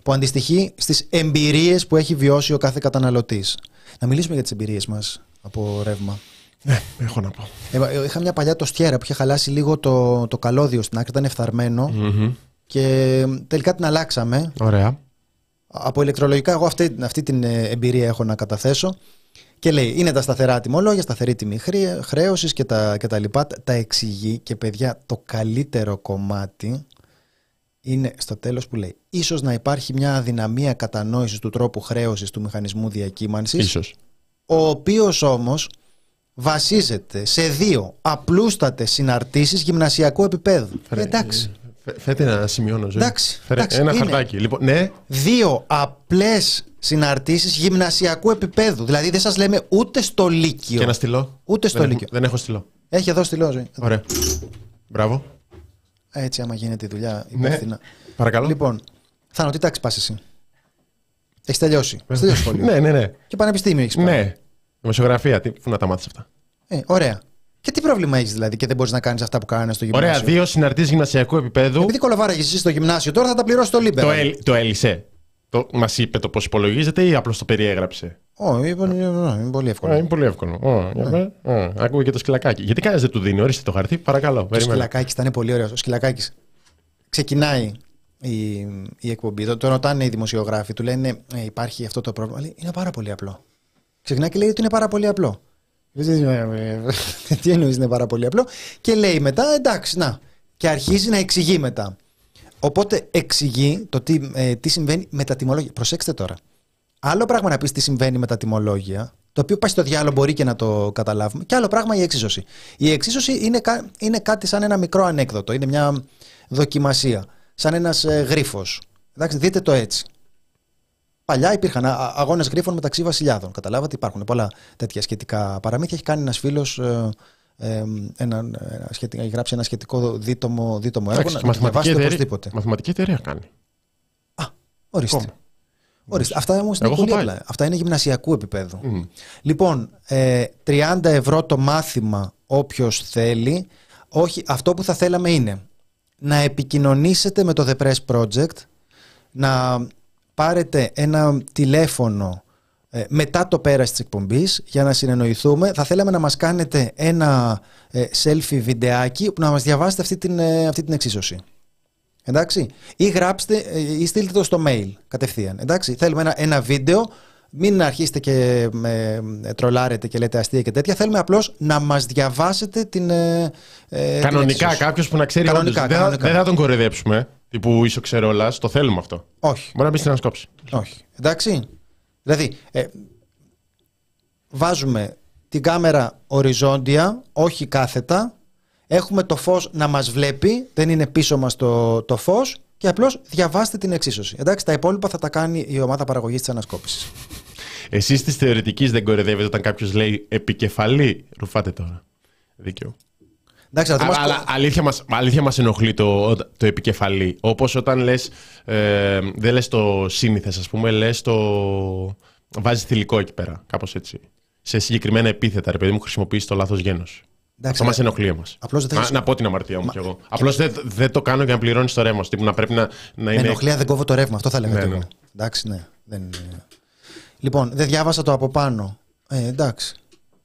Που αντιστοιχεί στις εμπειρίες που έχει βιώσει ο κάθε καταναλωτής. Να μιλήσουμε για τις εμπειρίες μας από ρεύμα. Ναι, έχω να πω. Ε, είχα μια παλιά το στιέρα που είχε χαλάσει λίγο το, το καλώδιο στην άκρη, ήταν ευθαρμένο. Mm-hmm. Και τελικά την αλλάξαμε. Ωραία. Από ηλεκτρολογικά, εγώ αυτή, αυτή την ε, εμπειρία έχω να καταθέσω. Και λέει, είναι τα σταθερά τιμολόγια, σταθερή τιμή χρέωσης και τα, και τα λοιπά. Τα εξηγεί και παιδιά, το καλύτερο κομμάτι είναι στο τέλος που λέει ίσως να υπάρχει μια αδυναμία κατανόησης του τρόπου χρέωσης του μηχανισμού διακύμανσης ίσως. ο οποίος όμως βασίζεται σε δύο απλούστατες συναρτήσεις γυμνασιακού επίπεδου. εντάξει. Φέτε να σημειώνω. Ζωή. Εντάξει, ένα χαρτάκι. Λοιπόν, ναι. Δύο απλές συναρτήσεις γυμνασιακού επίπεδου. Δηλαδή δεν σας λέμε ούτε στο Λύκειο. Και ένα στυλό. Ούτε στο δεν Λύκειο. δεν έχω στυλό. Έχει εδώ στυλό, ζωή. Ωραία. Μπράβο. Έτσι, άμα γίνεται η δουλειά ναι. υπεύθυνα. Παρακαλώ. Λοιπόν, Θάνο, τι τάξη πας εσύ; Έχεις τελειώσει. Έχεις τελειώσει σχολείο. ναι, ναι, ναι. Και πανεπιστήμιο έχεις πάει. Ναι. Δημοσιογραφία, τι, πού να τα μάθεις αυτά; Ε, ωραία. Και τι πρόβλημα έχεις δηλαδή και δεν μπορείς να κάνεις αυτά που κάνανε στο γυμνάσιο; Ωραία, δύο συναρτήσεις γυμνασιακού επίπεδου. Επειδή κολοβάραγες εσύ στο γυμνάσιο, τώρα θα τα πληρώσεις το Λίμπερα. Το, έλ- το έλυσε. Το, Μας είπε το πώς υπολογίζεται ή απλώς το περιέγραψε; Ω, είναι, είναι πολύ Α, εύκολο. είναι πολύ εύκολο. Ω, για πέ. Ω, Ακούω και το σκυλακάκι. Γιατί κανένας δεν του δίνει, ορίστε το χαρτί, παρακαλώ. Το περίμενε. σκυλακάκι ήταν πολύ ωραίο. Ο σκυλακάκι ξεκινάει η, η εκπομπή. Το, το ρωτάνε οι δημοσιογράφοι, του λένε ε, Υπάρχει αυτό το πρόβλημα. Λέει, είναι πάρα πολύ απλό. Ξεκινάει και λέει ότι είναι πάρα πολύ απλό. Τι εννοείς είναι πάρα πολύ απλό. Και λέει μετά, εντάξει, να. Και αρχίζει να εξηγεί μετά. Οπότε εξηγεί το τι, ε, τι συμβαίνει με τα τιμολόγια. Προσέξτε τώρα. Άλλο πράγμα να πεις τι συμβαίνει με τα τιμολόγια, το οποίο πάει στο διάλογο μπορεί και να το καταλάβουμε, και άλλο πράγμα η εξίσωση. Η εξίσωση είναι, κα- είναι κάτι σαν ένα μικρό ανέκδοτο, είναι μια δοκιμασία, σαν ένας ε, γρίφος. Εντάξει, δείτε το έτσι. Παλιά υπήρχαν αγώνες γρίφων μεταξύ βασιλιάδων. Καταλάβατε, υπάρχουν πολλά τέτοια σχετικά παραμύθια. Έχει κάνει ένας φίλος. Ε, ε, ένα, ένα σχετικά, έχει γράψει ένα σχετικό δίτομο, δίτομο έργο. Εντάξει, Να και το μαθηματική, διαβάσετε εταιρεία, οπωσδήποτε. μαθηματική εταιρεία κάνει. Α, ορίστε. Ακόμα. Ορίστε. Αυτά όμως είναι Εγώ έχω πολύ πάει. απλά. Αυτά είναι γυμνασιακού επίπεδου. Μμ. Λοιπόν, ε, 30 ευρώ το μάθημα όποιος θέλει. Όχι, αυτό που θα θέλαμε είναι να επικοινωνήσετε με το The Press Project, να πάρετε ένα τηλέφωνο ε, μετά το πέρας της εκπομπής για να συνεννοηθούμε. Θα θέλαμε να μας κάνετε ένα ε, selfie βιντεάκι που να μας διαβάσετε αυτή την, ε, αυτή την εξίσωση. Εντάξει. Ή γράψτε ε, ή στείλτε το στο mail κατευθείαν. Εντάξει. Θέλουμε ένα, ένα βίντεο. Μην αρχίσετε και ε, ε, τρολάρετε και λέτε αστεία και τέτοια. Θέλουμε απλώς να μας διαβάσετε την. Ε, ε, την Κανονικά εξίσωση. κάποιος που να ξέρει Κανονικά, όντως. Δεν, θα- κανονικά. δεν θα τον κοροϊδέψουμε. Τύπου είσαι ο ξερόλας. Το θέλουμε αυτό. Όχι. Μπορεί να μπει στην ανασκόψη. Όχι. Εντάξει. Δηλαδή, ε, βάζουμε την κάμερα οριζόντια, όχι κάθετα. Έχουμε το φως να μας βλέπει, δεν είναι πίσω μας το, το φως και απλώς διαβάστε την εξίσωση. Εντάξει, τα υπόλοιπα θα τα κάνει η ομάδα παραγωγής της ανασκόπησης. Εσείς της θεωρητικής δεν κοροϊδεύετε όταν κάποιος λέει επικεφαλή. Ρουφάτε τώρα. Δίκαιο. Εντάξει, αλλά το Αλλά, μας- αλλά αλήθεια, μας, αλήθεια μας ενοχλεί το, το επικεφαλή. Όπως όταν λες, ε, δεν λες το σύνηθες ας πούμε, λες το... Βάζεις θηλυκό εκεί πέρα, κάπως έτσι. Σε συγκεκριμένα επίθετα, ρε παιδί μου, χρησιμοποιείς το λάθος γένος. Εντάξει, Αυτό μας αλλά- ενοχλεί εμάς. Απλώς δεν Α, έχεις- Να πω την αμαρτία μου κι εγώ. Απλώς δεν, δεν το κάνω για να πληρώνεις το ρεύμα. σου. Τύπου να πρέπει να, να Με είναι... ενοχλεί αν δεν κόβω το ρεύμα, αυτό θα λέμε Ναι, και εγώ. ναι. Εντάξει, ναι. Δεν... είναι- Λοιπόν, δεν διάβασα το από πάνω. Ε, εντάξει.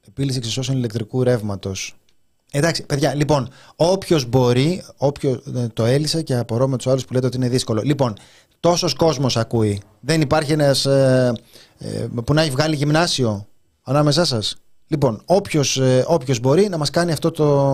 Επίλυση εξισώσεων ηλεκτρικού ρεύματος. Εντάξει, παιδιά, λοιπόν, όποιος μπορεί, όποιο ε, το έλυσε και απορώ με τους άλλους που λέτε ότι είναι δύσκολο. Λοιπόν, τόσος κόσμος ακούει. Δεν υπάρχει ένας ε, ε, που να έχει βγάλει γυμνάσιο ανάμεσά σας. Λοιπόν, όποιος όποιος μπορεί να μας κάνει, αυτό το,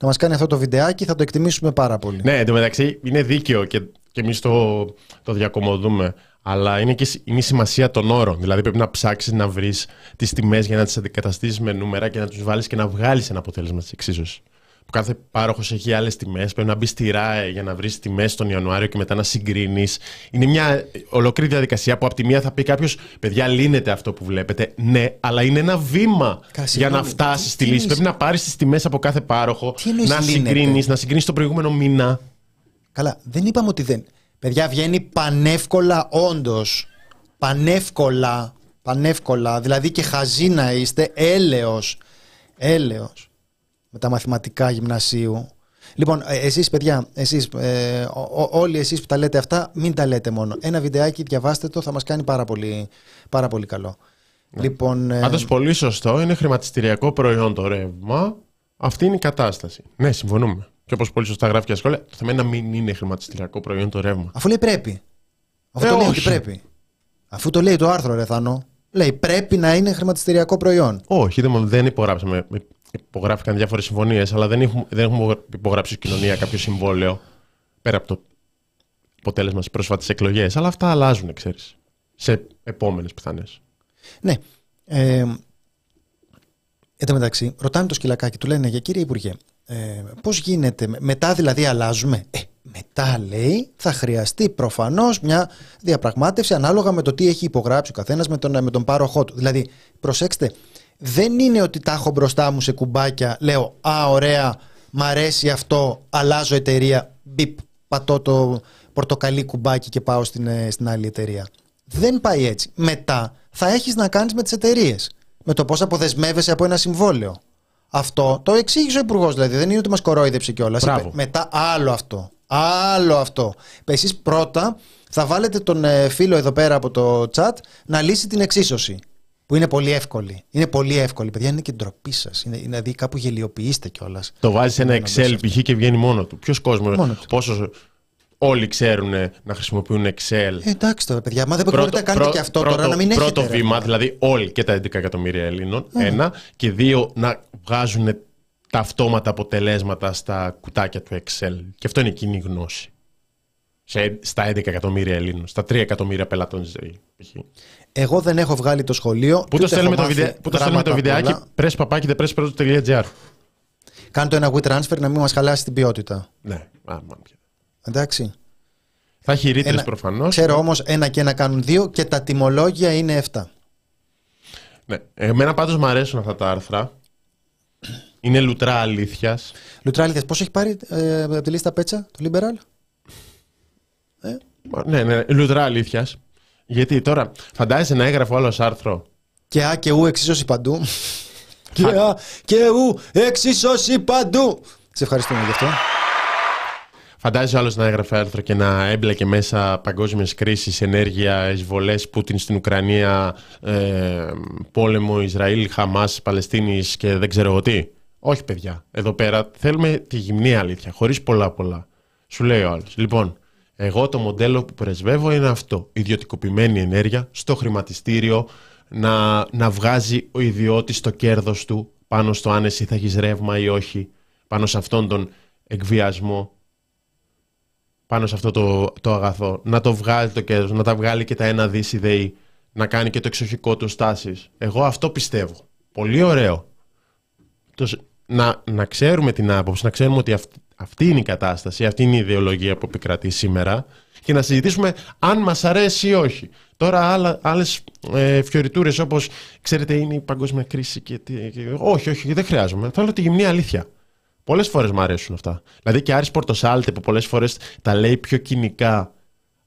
να μας κάνει αυτό το βιντεάκι θα το εκτιμήσουμε πάρα πολύ. Ναι, εντωμεταξύ είναι δίκαιο και, και εμείς το, το διακομωδούμε. Αλλά είναι και σ- είναι η σημασία των όρων. Δηλαδή πρέπει να ψάξεις να βρεις τις τιμές για να τις αντικαταστήσεις με νούμερα και να τους βάλεις και να βγάλεις ένα αποτέλεσμα της εξίσωσης. Που κάθε πάροχος έχει άλλες τιμές. Πρέπει να μπει στη ΡΑΕ για να βρεις τιμές τον Ιανουάριο και μετά να συγκρίνεις. Είναι μια ολόκληρη διαδικασία που από τη μία θα πει κάποιος: Παιδιά, λύνεται αυτό που βλέπετε. Ναι, αλλά είναι ένα βήμα Κα, για συγγνώμη, να φτάσεις τι- στη τι λύση. εννοείς; Πρέπει να πάρεις τις τιμές από κάθε πάροχο, Τι εννοείς να λύνεται; συγκρίνεις, να συγκρίνεις το προηγούμενο μήνα. Καλά, δεν είπαμε ότι δεν. Παιδιά, βγαίνει πανεύκολα όντως. Πανεύκολα. Πανεύκολα. Δηλαδή και χαζίνα είστε. Έλεος. Έλεος. Με τα μαθηματικά γυμνασίου. Λοιπόν, ε, εσείς παιδιά, εσείς, ε, ο- ο- όλοι εσείς που τα λέτε αυτά, μην τα λέτε μόνο. Ένα βιντεάκι, διαβάστε το, θα μας κάνει πάρα πολύ, πάρα πολύ καλό. Λοιπόν, ε, Πάντω πολύ σωστό, είναι χρηματιστηριακό προϊόν το ρεύμα. Αυτή είναι η κατάσταση. Ναι, συμφωνούμε. Και όπως πολύ σωστά γράφει και η σχόλια, το θέμα είναι να μην είναι χρηματιστηριακό προϊόν το ρεύμα. αφού λέει πρέπει. Αφού Ε, το λέει όχι. ότι πρέπει. Αφού το λέει το άρθρο, ρε Θάνο. Λέει πρέπει να είναι χρηματιστηριακό προϊόν. Όχι, δεν, δεν υπογράψαμε. Υπογράφηκαν διάφορες συμφωνίες, αλλά δεν έχουμε, δεν έχουμε υπογράψει ως κοινωνία κάποιο συμβόλαιο πέρα από το αποτέλεσμα στις πρόσφατες εκλογές. Αλλά αυτά αλλάζουν, ξέρεις. Σε επόμενες πιθανές. Ναι. Ε, εν τω μεταξύ, ρωτάνε το σκυλακάκι, του λένε για κύριε Υπουργέ, ε, πώς γίνεται, με- μετά δηλαδή αλλάζουμε; Ε, μετά λέει θα χρειαστεί προφανώς μια διαπραγμάτευση ανάλογα με το τι έχει υπογράψει ο καθένας με τον, με τον πάροχό του. Δηλαδή, προσέξτε, δεν είναι ότι τα έχω μπροστά μου σε κουμπάκια, λέω Α, ωραία, μ' αρέσει αυτό, αλλάζω εταιρεία, μπιπ, πατώ το, πορτοκαλί κουμπάκι και πάω στην, ε, στην άλλη εταιρεία. Δεν πάει έτσι. Μετά θα έχεις να κάνεις με τις εταιρείες. Με το πώς αποδεσμεύεσαι από ένα συμβόλαιο. Αυτό το εξήγησε ο Υπουργός, δηλαδή. Δεν είναι ότι μας κορόιδεψε κιόλας. Μπράβο. Μετά άλλο αυτό. Άλλο αυτό. Εσείς πρώτα θα βάλετε τον ε, φίλο εδώ πέρα από το chat να λύσει την εξίσωση. Που είναι πολύ εύκολη. Είναι πολύ εύκολη. Παιδιά, είναι και ντροπή σας. Είναι, είναι, δηλαδή κάπου γελιοποιήστε κιόλας. Το βάζεις σε ένα Να μπες Excel αυτό. π.χ. και βγαίνει μόνο του. Ποιος κόσμος, Μόνο του. πόσο όλοι ξέρουν να χρησιμοποιούν Excel. Ε, εντάξει τώρα, παιδιά. Μα δεν μπορείτε να κάνετε πρω- και αυτό πρώτο, τώρα, να μην έχετε. Πρώτο ρε, βήμα, μάνα. δηλαδή όλοι και τα 11 εκατομμύρια Ελλήνων. Ένα. Και δύο, να βγάζουν τα αυτόματα αποτελέσματα στα κουτάκια του Excel. Και αυτό είναι κοινή γνώση. Σε, στα 11 εκατομμύρια Ελλήνων. Στα 3 εκατομμύρια πελατών της ΔΕΗ. π.χ. Εγώ δεν έχω βγάλει το σχολείο. Πού το ούτε στέλνουμε έχω το, μάθει βιδε... πού το στέλνουμε το γράμματα βιντεάκι, πολλά. presspapaki.gr. Κάντε το ένα WeTransfer να μην μας χαλάσει την ποιότητα. Ναι, α, μάλλον πια. Εντάξει. Θα έχει ρήτρες Ένα- προφανώς. Ξέρω όμως ένα και ένα κάνουν δύο και τα τιμολόγια είναι 7. Ναι. Εμένα πάντως μου αρέσουν αυτά τα άρθρα. Είναι λουτρά αλήθειας. Λουτράλιδε, πώς έχει πάρει ε, από τη λίστα πέτσα το Liberal; Ε, Ναι, ναι, λουτρά αλήθειας. Γιατί τώρα φαντάζεσαι να έγραφε άλλος άρθρο; και Α και Ου εξίσωση παντού. και Α και Ου εξίσωση παντού. Σε ευχαριστούμε γι' αυτό. Φαντάζεσαι άλλος να έγραφε άρθρο και να έμπλεκε μέσα παγκόσμιες κρίσεις, ενέργεια, εισβολές, Πούτιν στην Ουκρανία, ε, πόλεμο Ισραήλ, Χαμάς, Παλαιστίνης και δεν ξέρω εγώ τι. Όχι, παιδιά. Εδώ πέρα θέλουμε τη γυμνή αλήθεια, χωρίς πολλά πολλά. Σου λέει ο άλλος. Λοιπόν, εγώ το μοντέλο που πρεσβεύω είναι αυτό. Ιδιωτικοποιημένη ενέργεια στο χρηματιστήριο, να, να βγάζει ο ιδιώτης το κέρδος του πάνω στο αν εσύ θα έχεις ρεύμα ή όχι, πάνω σε αυτόν τον εκβιασμό πάνω σε αυτό το, το αγαθό, να το βγάλει το κέρδος, να τα βγάλει και τα ένα δις η ΔΕΗ, να κάνει και το εξοχικό του στάσεις. Εγώ αυτό πιστεύω. Πολύ ωραίο. Το, σ- να, να ξέρουμε την άποψη, να ξέρουμε ότι αυ- αυτή είναι η κατάσταση, αυτή είναι η ιδεολογία που επικρατεί σήμερα και να συζητήσουμε αν μας αρέσει ή όχι. Τώρα άλλα, άλλες ε, φιωριτούρες όπως, ξέρετε, είναι η παγκόσμια κρίση και, τι- και... Όχι, όχι, δεν χρειάζομαι. Θέλω τη γυμνή αλήθεια. Πολλές φορές μου αρέσουν αυτά. Δηλαδή και Άρης Πορτοσάλτε που πολλές φορές τα λέει πιο κοινικά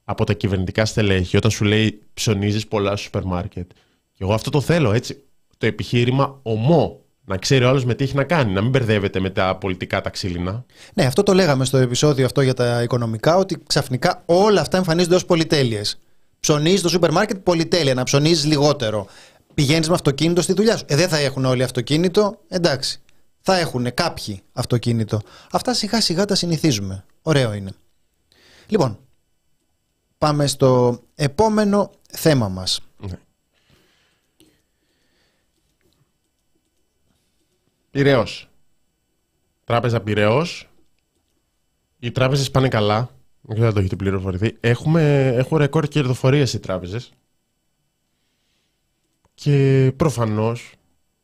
από τα κυβερνητικά στελέχη, όταν σου λέει ψωνίζεις πολλά στο σούπερ μάρκετ. Και εγώ αυτό το θέλω έτσι. Το επιχείρημα ομό. Να ξέρει ο άλλος με τι έχει να κάνει. Να μην μπερδεύεται με τα πολιτικά τα ξύλινα. Ναι, αυτό το λέγαμε στο επεισόδιο αυτό για τα οικονομικά, ότι ξαφνικά όλα αυτά εμφανίζονται ως πολυτέλειες. Ψωνίζεις στο σούπερ μάρκετ πολυτέλεια, να ψωνίζεις λιγότερο. Πηγαίνεις με αυτοκίνητο στη δουλειά σου. Ε, δεν θα έχουν όλοι αυτοκίνητο, εντάξει. Θα έχουν κάποιοι αυτοκίνητο. Αυτά σιγά σιγά τα συνηθίζουμε. Ωραίο είναι. Λοιπόν, πάμε στο επόμενο θέμα μας. Ναι. Πυραιός. Τράπεζα Πυραιός. Οι τράπεζες πάνε καλά. Δεν ξέρω αν το έχετε πληροφορηθεί. Έχουμε, έχουν ρεκόρ κερδοφορία οι τράπεζες. Και προφανώς,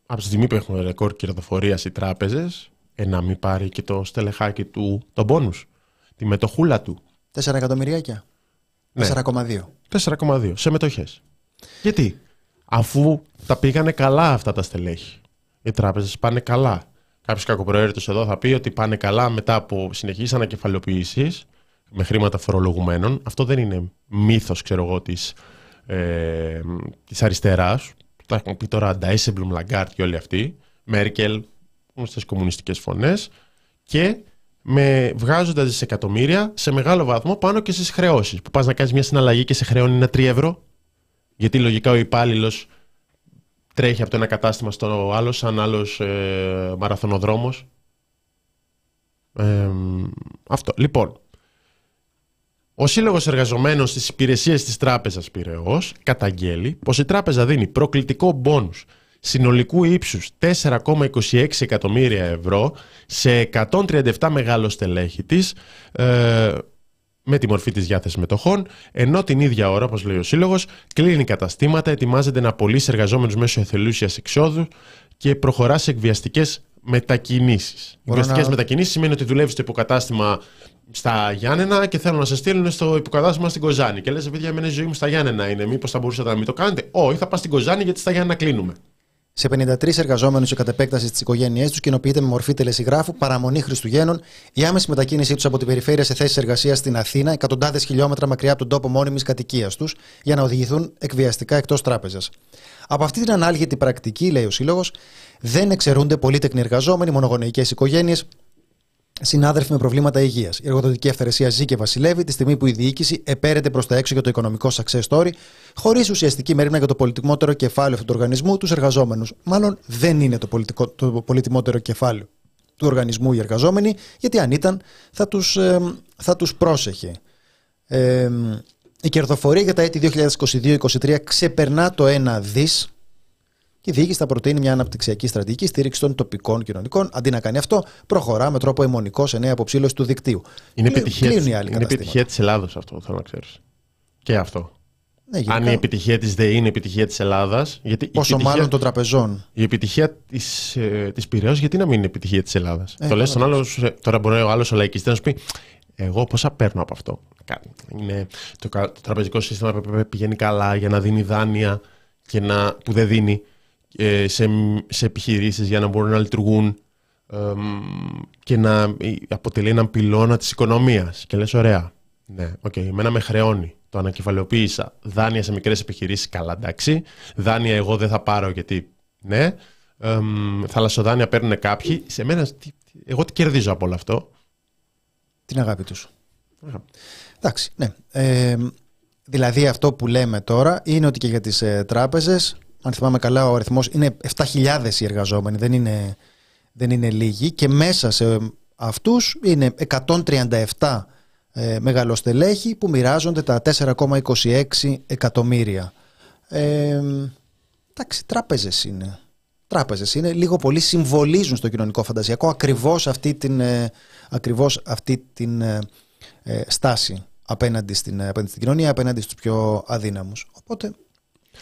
από τη στιγμή που έχουν ρεκόρ κερδοφορίας οι τράπεζες, ε, να μην πάρει και το στελεχάκι του τον πόνους, τη μετοχούλα του. 4 εκατομμυριάκια. Ναι. 4,2. 4,2 σε μετοχές. Γιατί, αφού τα πήγανε καλά αυτά τα στελέχη. Οι τράπεζες πάνε καλά. Κάποιος κακοπροαίρετος εδώ θα πει ότι πάνε καλά μετά από συνεχείς ανακεφαλαιοποιήσεις με χρήματα φορολογουμένων. Αυτό δεν είναι μύθος, ξέρω εγώ, της ε, της αριστεράς. Τα έχουν πει τώρα Ντάισελμπλουμ, Λαγκάρτ και όλοι αυτοί. Μέρκελ, γνωστές κομμουνιστικές φωνές. Και με βγάζοντα δισεκατομμύρια σε μεγάλο βαθμό πάνω και στις χρεώσεις. Που πας να κάνεις μια συναλλαγή και σε χρεώνει ένα 3 ευρώ. Γιατί λογικά ο υπάλληλος τρέχει από το ένα κατάστημα στο άλλο, σαν άλλος ε, μαραθωνοδρόμος. Ε, αυτό. Λοιπόν, ο Σύλλογος Εργαζομένων στις Υπηρεσίες της Τράπεζας Πυραιό καταγγέλει πως η τράπεζα δίνει προκλητικό μπόνους συνολικού ύψους 4,26 εκατομμύρια ευρώ σε 137 μεγάλο στελέχη της ε, με τη μορφή της διάθεσης μετοχών, ενώ την ίδια ώρα, όπως λέει ο Σύλλογος, κλείνει καταστήματα, ετοιμάζεται να απολύσει εργαζόμενους μέσω εθελούσιας εξόδου και προχωρά σε εκβιαστικές μετακινήσεις. Μπορώ Εκβιαστικές να- μετακινήσεις σημαίνει ότι δουλεύει στο υποκατάστημα στα Γιάννενα και θέλουν να σε στείλουν στο υποκατάστημα στην Κοζάνη. Και λες, παιδιά, εμένα η ζωή μου στα Γιάννενα είναι. Μήπως θα μπορούσατε να μην το κάνετε; Όχι, θα πας στην Κοζάνη γιατί στα Γιάννενα κλείνουμε. Σε 53 εργαζόμενους και κατ' επέκταση στι οικογένειές τους κοινοποιείται με μορφή τελεσυγράφου παραμονή Χριστουγέννων η άμεση μετακίνησή τους από την περιφέρεια σε θέσεις εργασίας στην Αθήνα, εκατοντάδες χιλιόμετρα μακριά από τον τόπο μόνιμης κατοικίας τους, για να οδηγηθούν εκβιαστικά εκτός τράπεζας. Από αυτή την ανάλγητη πρακτική, λέει ο Σύλλογος, δεν εξαιρούνται πολύτεκνοι εργαζόμενοι, μονογονεϊκές οικογένειες, συνάδελφοι με προβλήματα υγείας. Η εργοδοτική αυθαιρεσία ζει και βασιλεύει τη στιγμή που η διοίκηση επέρεται προς τα έξω για το οικονομικό success story, χωρίς ουσιαστική μερίμνα για το πολυτιμότερο κεφάλαιο αυτού του οργανισμού, τους εργαζόμενους. Μάλλον δεν είναι το, πολιτικό, το πολυτιμότερο κεφάλαιο του οργανισμού οι εργαζόμενοι, γιατί αν ήταν θα τους ε, θα τους πρόσεχε. Ε, η κερδοφορία για τα έτη 2022-2023 ξεπερνά το 1 δις και η διοίκηση θα προτείνει μια αναπτυξιακή στρατηγική στήριξη των τοπικών κοινωνικών. Αντί να κάνει αυτό, προχωρά με τρόπο αιμονικό σε νέα αποψήλωση του δικτύου. Είναι επιτυχία, είναι επιτυχία της Ελλάδος αυτό, θέλω να ξέρεις. Και αυτό. Ναι, γενικά... Αν η επιτυχία της ΔΕΗ είναι επιτυχία της Ελλάδας. Πόσο επιτυχία... μάλλον των τραπεζών. Η επιτυχία της της ε, γιατί να μην είναι επιτυχία της Ελλάδας; Ε, το λες τον άλλο, τώρα μπορεί ο άλλος ο λαϊκιστής να σου πει, Εγώ πόσα παίρνω από αυτό; Είναι, το, το τραπεζικό σύστημα πηγαίνει καλά για να δίνει δάνεια και να, που δεν δίνει ε, σε, σε επιχειρήσεις για να μπορούν να λειτουργούν και να αποτελεί έναν πυλώνα της οικονομίας. Και λες, ωραία, ναι, OK, okay, εμένα με χρεώνει. Το ανακεφαλαιοποίησα. Δάνεια σε μικρές επιχειρήσεις, καλά εντάξει. Δάνεια εγώ δεν θα πάρω γιατί, ναι. Ε, θαλασσοδάνεια παίρνουν κάποιοι. Σε μένα, εγώ τι κερδίζω από όλο αυτό; Την αγάπη τους. Εντάξει, ναι. Ε, δηλαδή αυτό που λέμε τώρα είναι ότι και για τις ε, τράπεζες αν θυμάμαι καλά, ο αριθμός είναι 7.000 οι εργαζόμενοι, δεν είναι, δεν είναι λίγοι. Και μέσα σε αυτούς είναι 137 ε, μεγαλοστελέχοι που μοιράζονται τα 4,26 εκατομμύρια. Ε, εντάξει, τράπεζες είναι. Τράπεζες είναι, λίγο πολύ συμβολίζουν στο κοινωνικό φαντασιακό ακριβώς αυτή την, ε, ακριβώς αυτή την ε, ε, στάση απέναντι στην, απέναντι στην κοινωνία, απέναντι στους πιο αδύναμους. Οπότε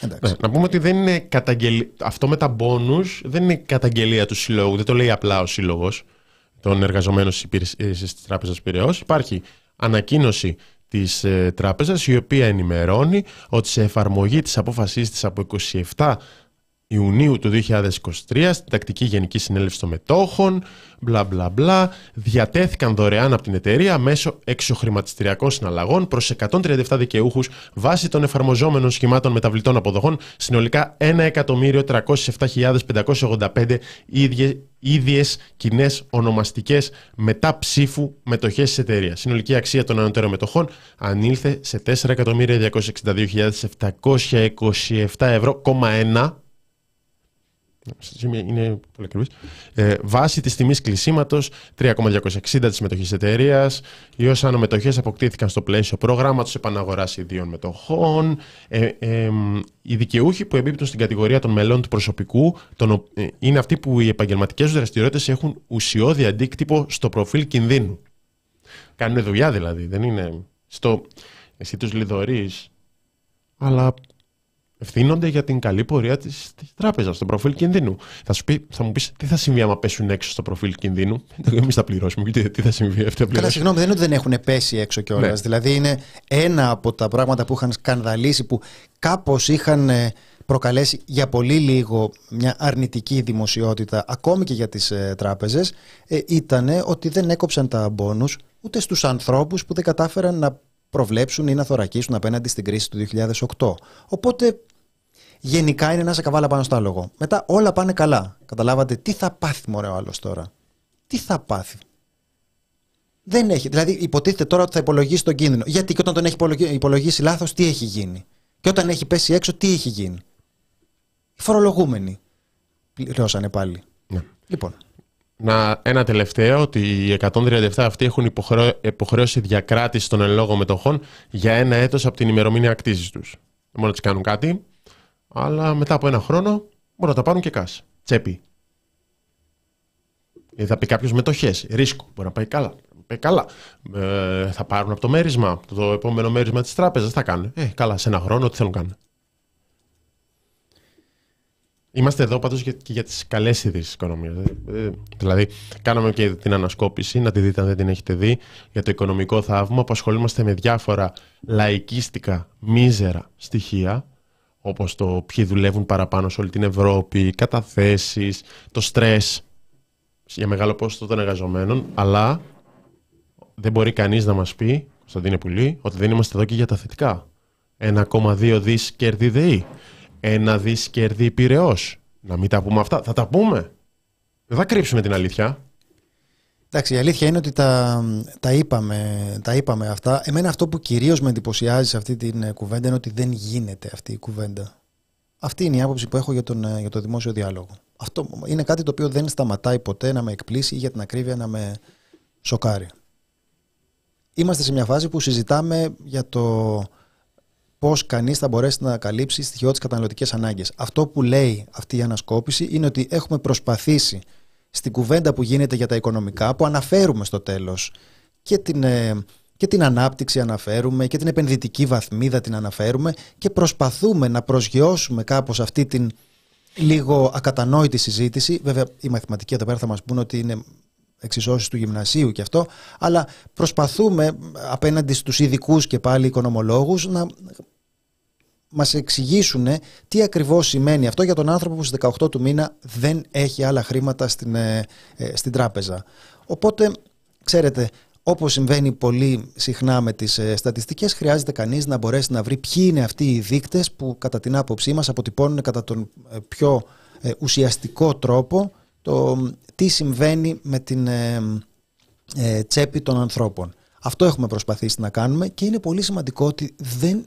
ναι, να πούμε ότι δεν είναι καταγγελ... αυτό με τα μπόνους δεν είναι καταγγελία του συλλόγου, δεν το λέει απλά ο σύλλογος των εργαζομένων τη Τράπεζα Πυραιός. Υπάρχει ανακοίνωση της ε, τράπεζας η οποία ενημερώνει ότι σε εφαρμογή της απόφασής της από 27 Ιουνίου του 2023 στην τακτική Γενική Συνέλευση των Μετόχων, μπλα μπλα μπλα, διατέθηκαν δωρεάν από την εταιρεία μέσω εξωχρηματιστηριακών συναλλαγών προς 137 δικαιούχους βάσει των εφαρμοζόμενων σχημάτων μεταβλητών αποδοχών συνολικά 1.307.585 ίδιες, ίδιες κοινές ονομαστικές μετά ψήφου μετοχές της εταιρείας. Συνολική αξία των ανωτέρων μετοχών ανήλθε σε 4.262.727 ευρώ, 1 είναι πολύ ακριβής. Ε, βάση της τιμής κλεισίματος 3,260 της μετοχή εταιρείας. Οι ω ανομετοχές αποκτήθηκαν στο πλαίσιο προγράμματος επαναγοράς ιδίων μετοχών. Ε, ε, οι δικαιούχοι που εμπίπτουν στην κατηγορία των μελών του προσωπικού τον, ε, είναι αυτοί που οι επαγγελματικές τους δραστηριότητες έχουν ουσιώδη αντίκτυπο στο προφίλ κινδύνου. Κάνουν δουλειά δηλαδή. Δεν είναι στο. Εσύ τους λιδωρείς, αλλά ευθύνονται για την καλή πορεία της τράπεζας, στο προφίλ κινδύνου. Θα, σου πει, θα μου πεις τι θα συμβεί άμα πέσουν έξω στο προφίλ κινδύνου; Εμείς θα πληρώσουμε. Τι, τι θα συμβεί αυτό. Καλά, συγγνώμη, δεν είναι ότι δεν έχουν πέσει έξω κιόλας. Ναι. Δηλαδή είναι ένα από τα πράγματα που είχαν σκανδαλίσει, που κάπως είχαν ε, προκαλέσει για πολύ λίγο μια αρνητική δημοσιότητα, ακόμη και για τις ε, τράπεζες, ε, ήταν ότι δεν έκοψαν τα μπόνους ούτε στους ανθρώπους που δεν κατάφεραν να προβλέψουν ή να θωρακίσουν απέναντι στην κρίση του 2008. Οπότε γενικά είναι να σε καβάλα πάνω στο άλογο. Μετά όλα πάνε καλά. Καταλάβατε τι θα πάθει μωρέ ο άλλος τώρα; Τι θα πάθει; Δεν έχει. Δηλαδή υποτίθεται τώρα ότι θα υπολογίσει τον κίνδυνο. Γιατί και όταν τον έχει υπολογίσει λάθος τι έχει γίνει; Και όταν έχει πέσει έξω τι έχει γίνει; Οι φορολογούμενοι πληρώσανε πάλι. Ναι. Λοιπόν. Να, ένα τελευταίο, ότι οι 137 αυτοί έχουν υποχρέωση διακράτηση των ελόγων μετοχών για ένα έτος από την ημερομηνία ακτίζης τους. Δεν μπορούν να τις κάνουν κάτι, αλλά μετά από ένα χρόνο μπορούν να τα πάρουν και κάσ. Τσέπη. Ή θα πει κάποιος μετοχές, ρίσκο. Μπορεί να πάει καλά. Πάει καλά. Ε, θα πάρουν από το μέρισμα, το επόμενο μέρισμα της τράπεζας. Θα κάνουν. Ε, καλά, σε ένα χρόνο, τι θέλουν να κάνουν. Είμαστε εδώ πάντως και για τις καλές ειδήσεις της οικονομίας. Ε, ε, δηλαδή, κάναμε και την ανασκόπηση, να τη δείτε αν δεν την έχετε δει, για το οικονομικό θαύμα που ασχολούμαστε με διάφορα λαϊκίστικα, μίζερα στοιχεία, όπως το ποιοι δουλεύουν παραπάνω σε όλη την Ευρώπη, καταθέσεις, το στρες για μεγάλο ποσοστό των εργαζομένων, αλλά δεν μπορεί κανείς να μας πει, Κωνσταντίνε Πουλή, ότι δεν είμαστε εδώ και για τα θετικά. 1,2 δις κέρδη ΔΕΗ, ένα δις κέρδη Πυραιός. Να μην τα πούμε αυτά. Θα τα πούμε. Δεν θα κρύψουμε την αλήθεια. Εντάξει, η αλήθεια είναι ότι τα, τα, είπαμε, τα είπαμε αυτά. Εμένα αυτό που κυρίως με εντυπωσιάζει σε αυτή την ε, κουβέντα είναι ότι δεν γίνεται αυτή η κουβέντα. Αυτή είναι η άποψη που έχω για τον, ε, για το δημόσιο διάλογο. Αυτό είναι κάτι το οποίο δεν σταματάει ποτέ να με εκπλήσει ή για την ακρίβεια να με σοκάρει. Είμαστε σε μια φάση που συζητάμε για το πώς κανείς θα μπορέσει να καλύψει στοιχειώτε καταναλωτικές ανάγκες. Αυτό που λέει αυτή η ανασκόπηση είναι ότι έχουμε προσπαθήσει στην κουβέντα που γίνεται για τα οικονομικά, που αναφέρουμε στο τέλος και την, ε, και την ανάπτυξη αναφέρουμε και την επενδυτική βαθμίδα την αναφέρουμε και προσπαθούμε να προσγειώσουμε κάπως αυτή την λίγο ακατανόητη συζήτηση. Βέβαια, οι μαθηματικοί εδώ πέρα θα μας πούνε ότι είναι εξισώσεις του γυμνασίου και αυτό, αλλά προσπαθούμε απέναντι στους ειδικούς και πάλι οικονομολόγους να μας εξηγήσουν τι ακριβώς σημαίνει αυτό για τον άνθρωπο που στις 18 του μήνα δεν έχει άλλα χρήματα στην, ε, ε, στην τράπεζα. Οπότε, ξέρετε, όπως συμβαίνει πολύ συχνά με τις ε, στατιστικές, χρειάζεται κανείς να μπορέσει να βρει ποιοι είναι αυτοί οι δείκτες που κατά την άποψή μας αποτυπώνουν κατά τον πιο ουσιαστικό τρόπο το τι συμβαίνει με την τσέπη των ανθρώπων. Αυτό έχουμε προσπαθήσει να κάνουμε και είναι πολύ σημαντικό ότι δεν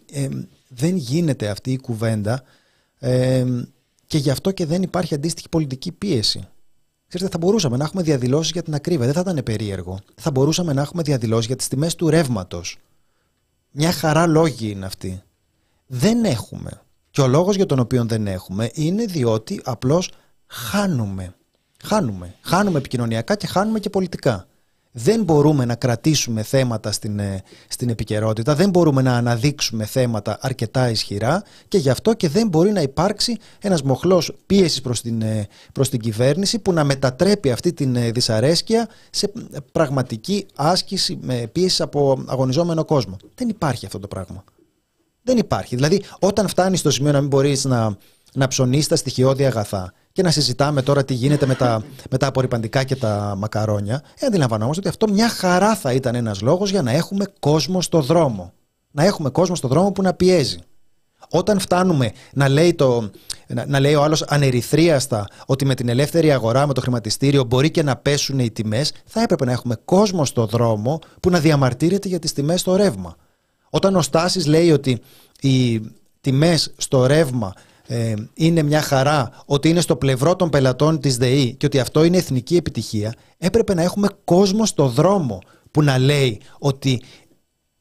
δεν γίνεται αυτή η κουβέντα ε, και γι' αυτό και δεν υπάρχει αντίστοιχη πολιτική πίεση. Ξέρετε, θα μπορούσαμε να έχουμε διαδηλώσεις για την ακρίβεια, δεν θα ήταν περίεργο. Θα μπορούσαμε να έχουμε διαδηλώσεις για τις τιμές του ρεύματος. Μια χαρά λόγοι είναι αυτή. Δεν έχουμε. Και ο λόγος για τον οποίο δεν έχουμε είναι διότι απλώς χάνουμε. Χάνουμε. Χάνουμε επικοινωνιακά και χάνουμε και πολιτικά δεν μπορούμε να κρατήσουμε θέματα στην, ε, στην επικαιρότητα, δεν μπορούμε να αναδείξουμε θέματα αρκετά ισχυρά και γι' αυτό και δεν μπορεί να υπάρξει ένας μοχλός πίεσης προς την, ε, προς την κυβέρνηση που να μετατρέπει αυτή την ε, δυσαρέσκεια σε πραγματική άσκηση με πίεση από αγωνιζόμενο κόσμο. Δεν υπάρχει αυτό το πράγμα. Δεν υπάρχει. Δηλαδή, όταν φτάνεις στο σημείο να μην μπορείς να, να ψωνίσει τα στοιχειώδη αγαθά και να συζητάμε τώρα τι γίνεται με τα, με τα απορριπαντικά και τα μακαρόνια, ε, αντιλαμβανόμαστε ότι αυτό μια χαρά θα ήταν ένας λόγος για να έχουμε κόσμο στο δρόμο. Να έχουμε κόσμο στο δρόμο που να πιέζει. Όταν φτάνουμε να λέει, το, να, να λέει ο άλλος ανερυθρίαστα ότι με την ελεύθερη αγορά, με το χρηματιστήριο μπορεί και να πέσουν οι τιμές, θα έπρεπε να έχουμε κόσμο στο δρόμο που να διαμαρτύρεται για τις τιμές στο ρεύμα. Όταν ο Στάσης λέει ότι οι τιμές στο ρεύμα ε, είναι μια χαρά, ότι είναι στο πλευρό των πελατών της ΔΕΗ και ότι αυτό είναι εθνική επιτυχία, έπρεπε να έχουμε κόσμο στο δρόμο που να λέει ότι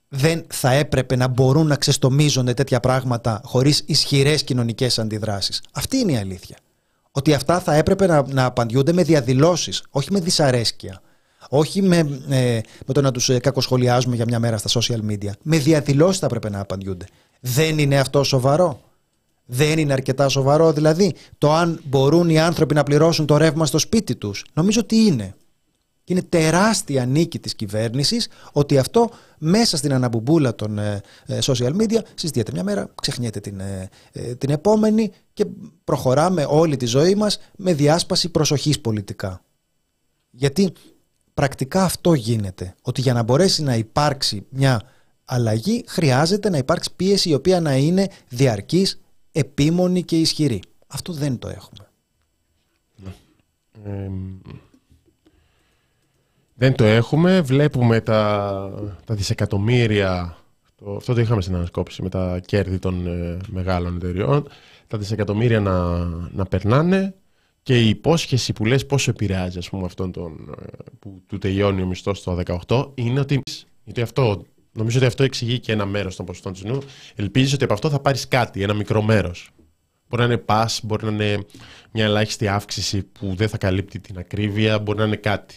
δεν θα έπρεπε να μπορούν να ξεστομίζονται τέτοια πράγματα χωρίς ισχυρές κοινωνικές αντιδράσεις. Αυτή είναι η αλήθεια. Ότι αυτά θα έπρεπε να, να απαντιούνται με διαδηλώσεις, όχι με δυσαρέσκεια. Όχι με, ε, με το να τους ε, κακοσχολιάζουμε για μια μέρα στα social media. Με διαδηλώσεις θα έπρεπε να απαντιούνται. Δεν είναι αυτό σοβαρό δεν είναι αρκετά σοβαρό δηλαδή το αν μπορούν οι άνθρωποι να πληρώσουν το ρεύμα στο σπίτι τους. Νομίζω ότι είναι. είναι τεράστια νίκη της κυβέρνησης ότι αυτό μέσα στην αναμπουμπούλα των ε, ε, social media συζητιέται μια μέρα, ξεχνιέται την, ε, την επόμενη και προχωράμε όλη τη ζωή μας με διάσπαση προσοχής πολιτικά. Γιατί πρακτικά αυτό γίνεται, ότι για να μπορέσει να υπάρξει μια αλλαγή χρειάζεται να υπάρξει πίεση η οποία να είναι διαρκής, επίμονη και ισχυρή. Αυτό δεν το έχουμε. δεν το έχουμε. Βλέπουμε τα, τα δισεκατομμύρια, το, αυτό το είχαμε στην ανασκόπηση με τα κέρδη των ε, μεγάλων εταιριών, τα δισεκατομμύρια να, να περνάνε και η υπόσχεση που λες πόσο επηρεάζει ας πούμε, αυτόν τον, ε, που του τελειώνει ο μισθός στο 18 είναι ότι, γιατί αυτό Νομίζω ότι αυτό εξηγεί και ένα μέρος των ποσοστών της νου. Ελπίζεις ότι από αυτό θα πάρεις κάτι, ένα μικρό μέρος. Μπορεί να είναι πας, μπορεί να είναι μια ελάχιστη αύξηση που δεν θα καλύπτει την ακρίβεια, μπορεί να είναι κάτι.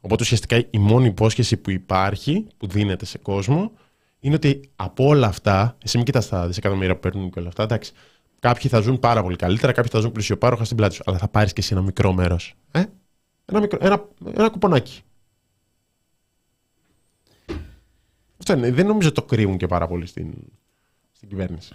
Οπότε ουσιαστικά η μόνη υπόσχεση που υπάρχει, που δίνεται σε κόσμο, είναι ότι από όλα αυτά, εσύ μην κοιτάς τα δισεκατομμύρια που παίρνουν και όλα αυτά, εντάξει, κάποιοι θα ζουν πάρα πολύ καλύτερα, κάποιοι θα ζουν πλουσιοπάροχα στην πλάτη σου, αλλά θα πάρεις και εσύ ένα μικρό μέρος. Ε; Ένα, μικρό, ένα, ένα κουπονάκι. Αυτό είναι. Δεν νομίζω ότι το κρύβουν και πάρα πολύ στην, στην κυβέρνηση.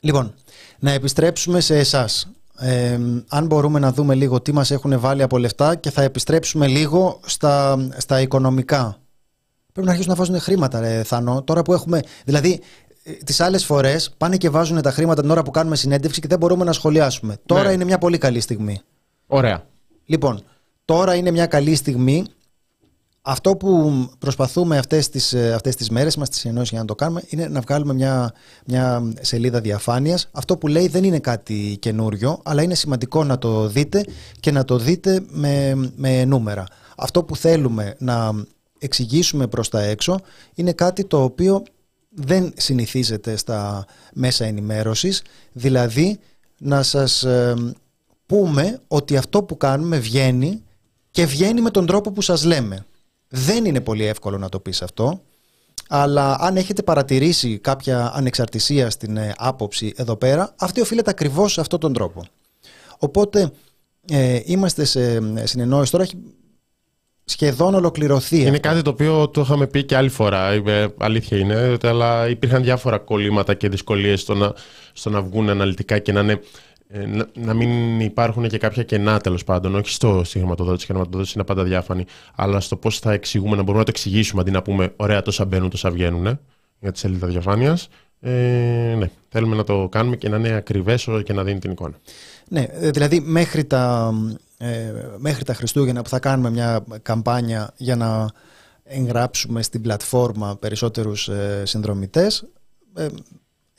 Λοιπόν, να επιστρέψουμε σε εσάς. Ε, αν μπορούμε να δούμε λίγο τι μας έχουν βάλει από λεφτά και θα επιστρέψουμε λίγο στα, στα οικονομικά. Πρέπει να αρχίσουν να βάζουν χρήματα, ρε, Θάνο. Τώρα που έχουμε. Δηλαδή, ε, τις άλλες φορές πάνε και βάζουν τα χρήματα την ώρα που κάνουμε συνέντευξη και δεν μπορούμε να σχολιάσουμε. Τώρα Ναι. είναι μια πολύ καλή στιγμή. Ωραία. Λοιπόν, τώρα είναι μια καλή στιγμή. Αυτό που προσπαθούμε αυτές τις, ε, αυτές τις μέρες μας, τις ενώσεις για να το κάνουμε, είναι να βγάλουμε μια, μια σελίδα διαφάνειας. Αυτό που λέει δεν είναι κάτι καινούριο, αλλά είναι σημαντικό να το δείτε και να το δείτε με, με νούμερα. Αυτό που θέλουμε να εξηγήσουμε προς τα έξω είναι κάτι το οποίο δεν συνηθίζεται στα μέσα ενημέρωσης, δηλαδή να σας ε, πούμε ότι αυτό που κάνουμε βγαίνει και βγαίνει με τον τρόπο που σας λέμε. Δεν είναι πολύ εύκολο να το πεις αυτό, αλλά αν έχετε παρατηρήσει κάποια ανεξαρτησία στην ε, άποψη εδώ πέρα, αυτή οφείλεται ακριβώς σε αυτόν τον τρόπο. Οπότε ε, είμαστε σε συνεννόηση τώρα, έχει σχεδόν ολοκληρωθεί Είναι αυτό. κάτι το οποίο το είχαμε πει και άλλη φορά. Είπε, αλήθεια είναι, αλλά υπήρχαν διάφορα κολλήματα και δυσκολίες στο να, στο να βγουν αναλυτικά και να, είναι, ε, να, να μην υπάρχουν και κάποια κενά τέλος πάντων. Όχι στο, στη χρηματοδότηση, η χρηματοδότηση είναι πάντα διάφανη, αλλά στο πώς θα εξηγούμε, να μπορούμε να το εξηγήσουμε αντί να πούμε ωραία τόσα μπαίνουν, τόσα βγαίνουν ε, για τη σελίδα διαφάνειας. Ε, ναι, θέλουμε να το κάνουμε και να είναι ακριβές και να δίνει την εικόνα. Ναι, ε, δηλαδή μέχρι τα, ε, μέχρι τα Χριστούγεννα που θα κάνουμε μια καμπάνια για να εγγράψουμε στην πλατφόρμα περισσότερους ε, συνδρομητές, ε,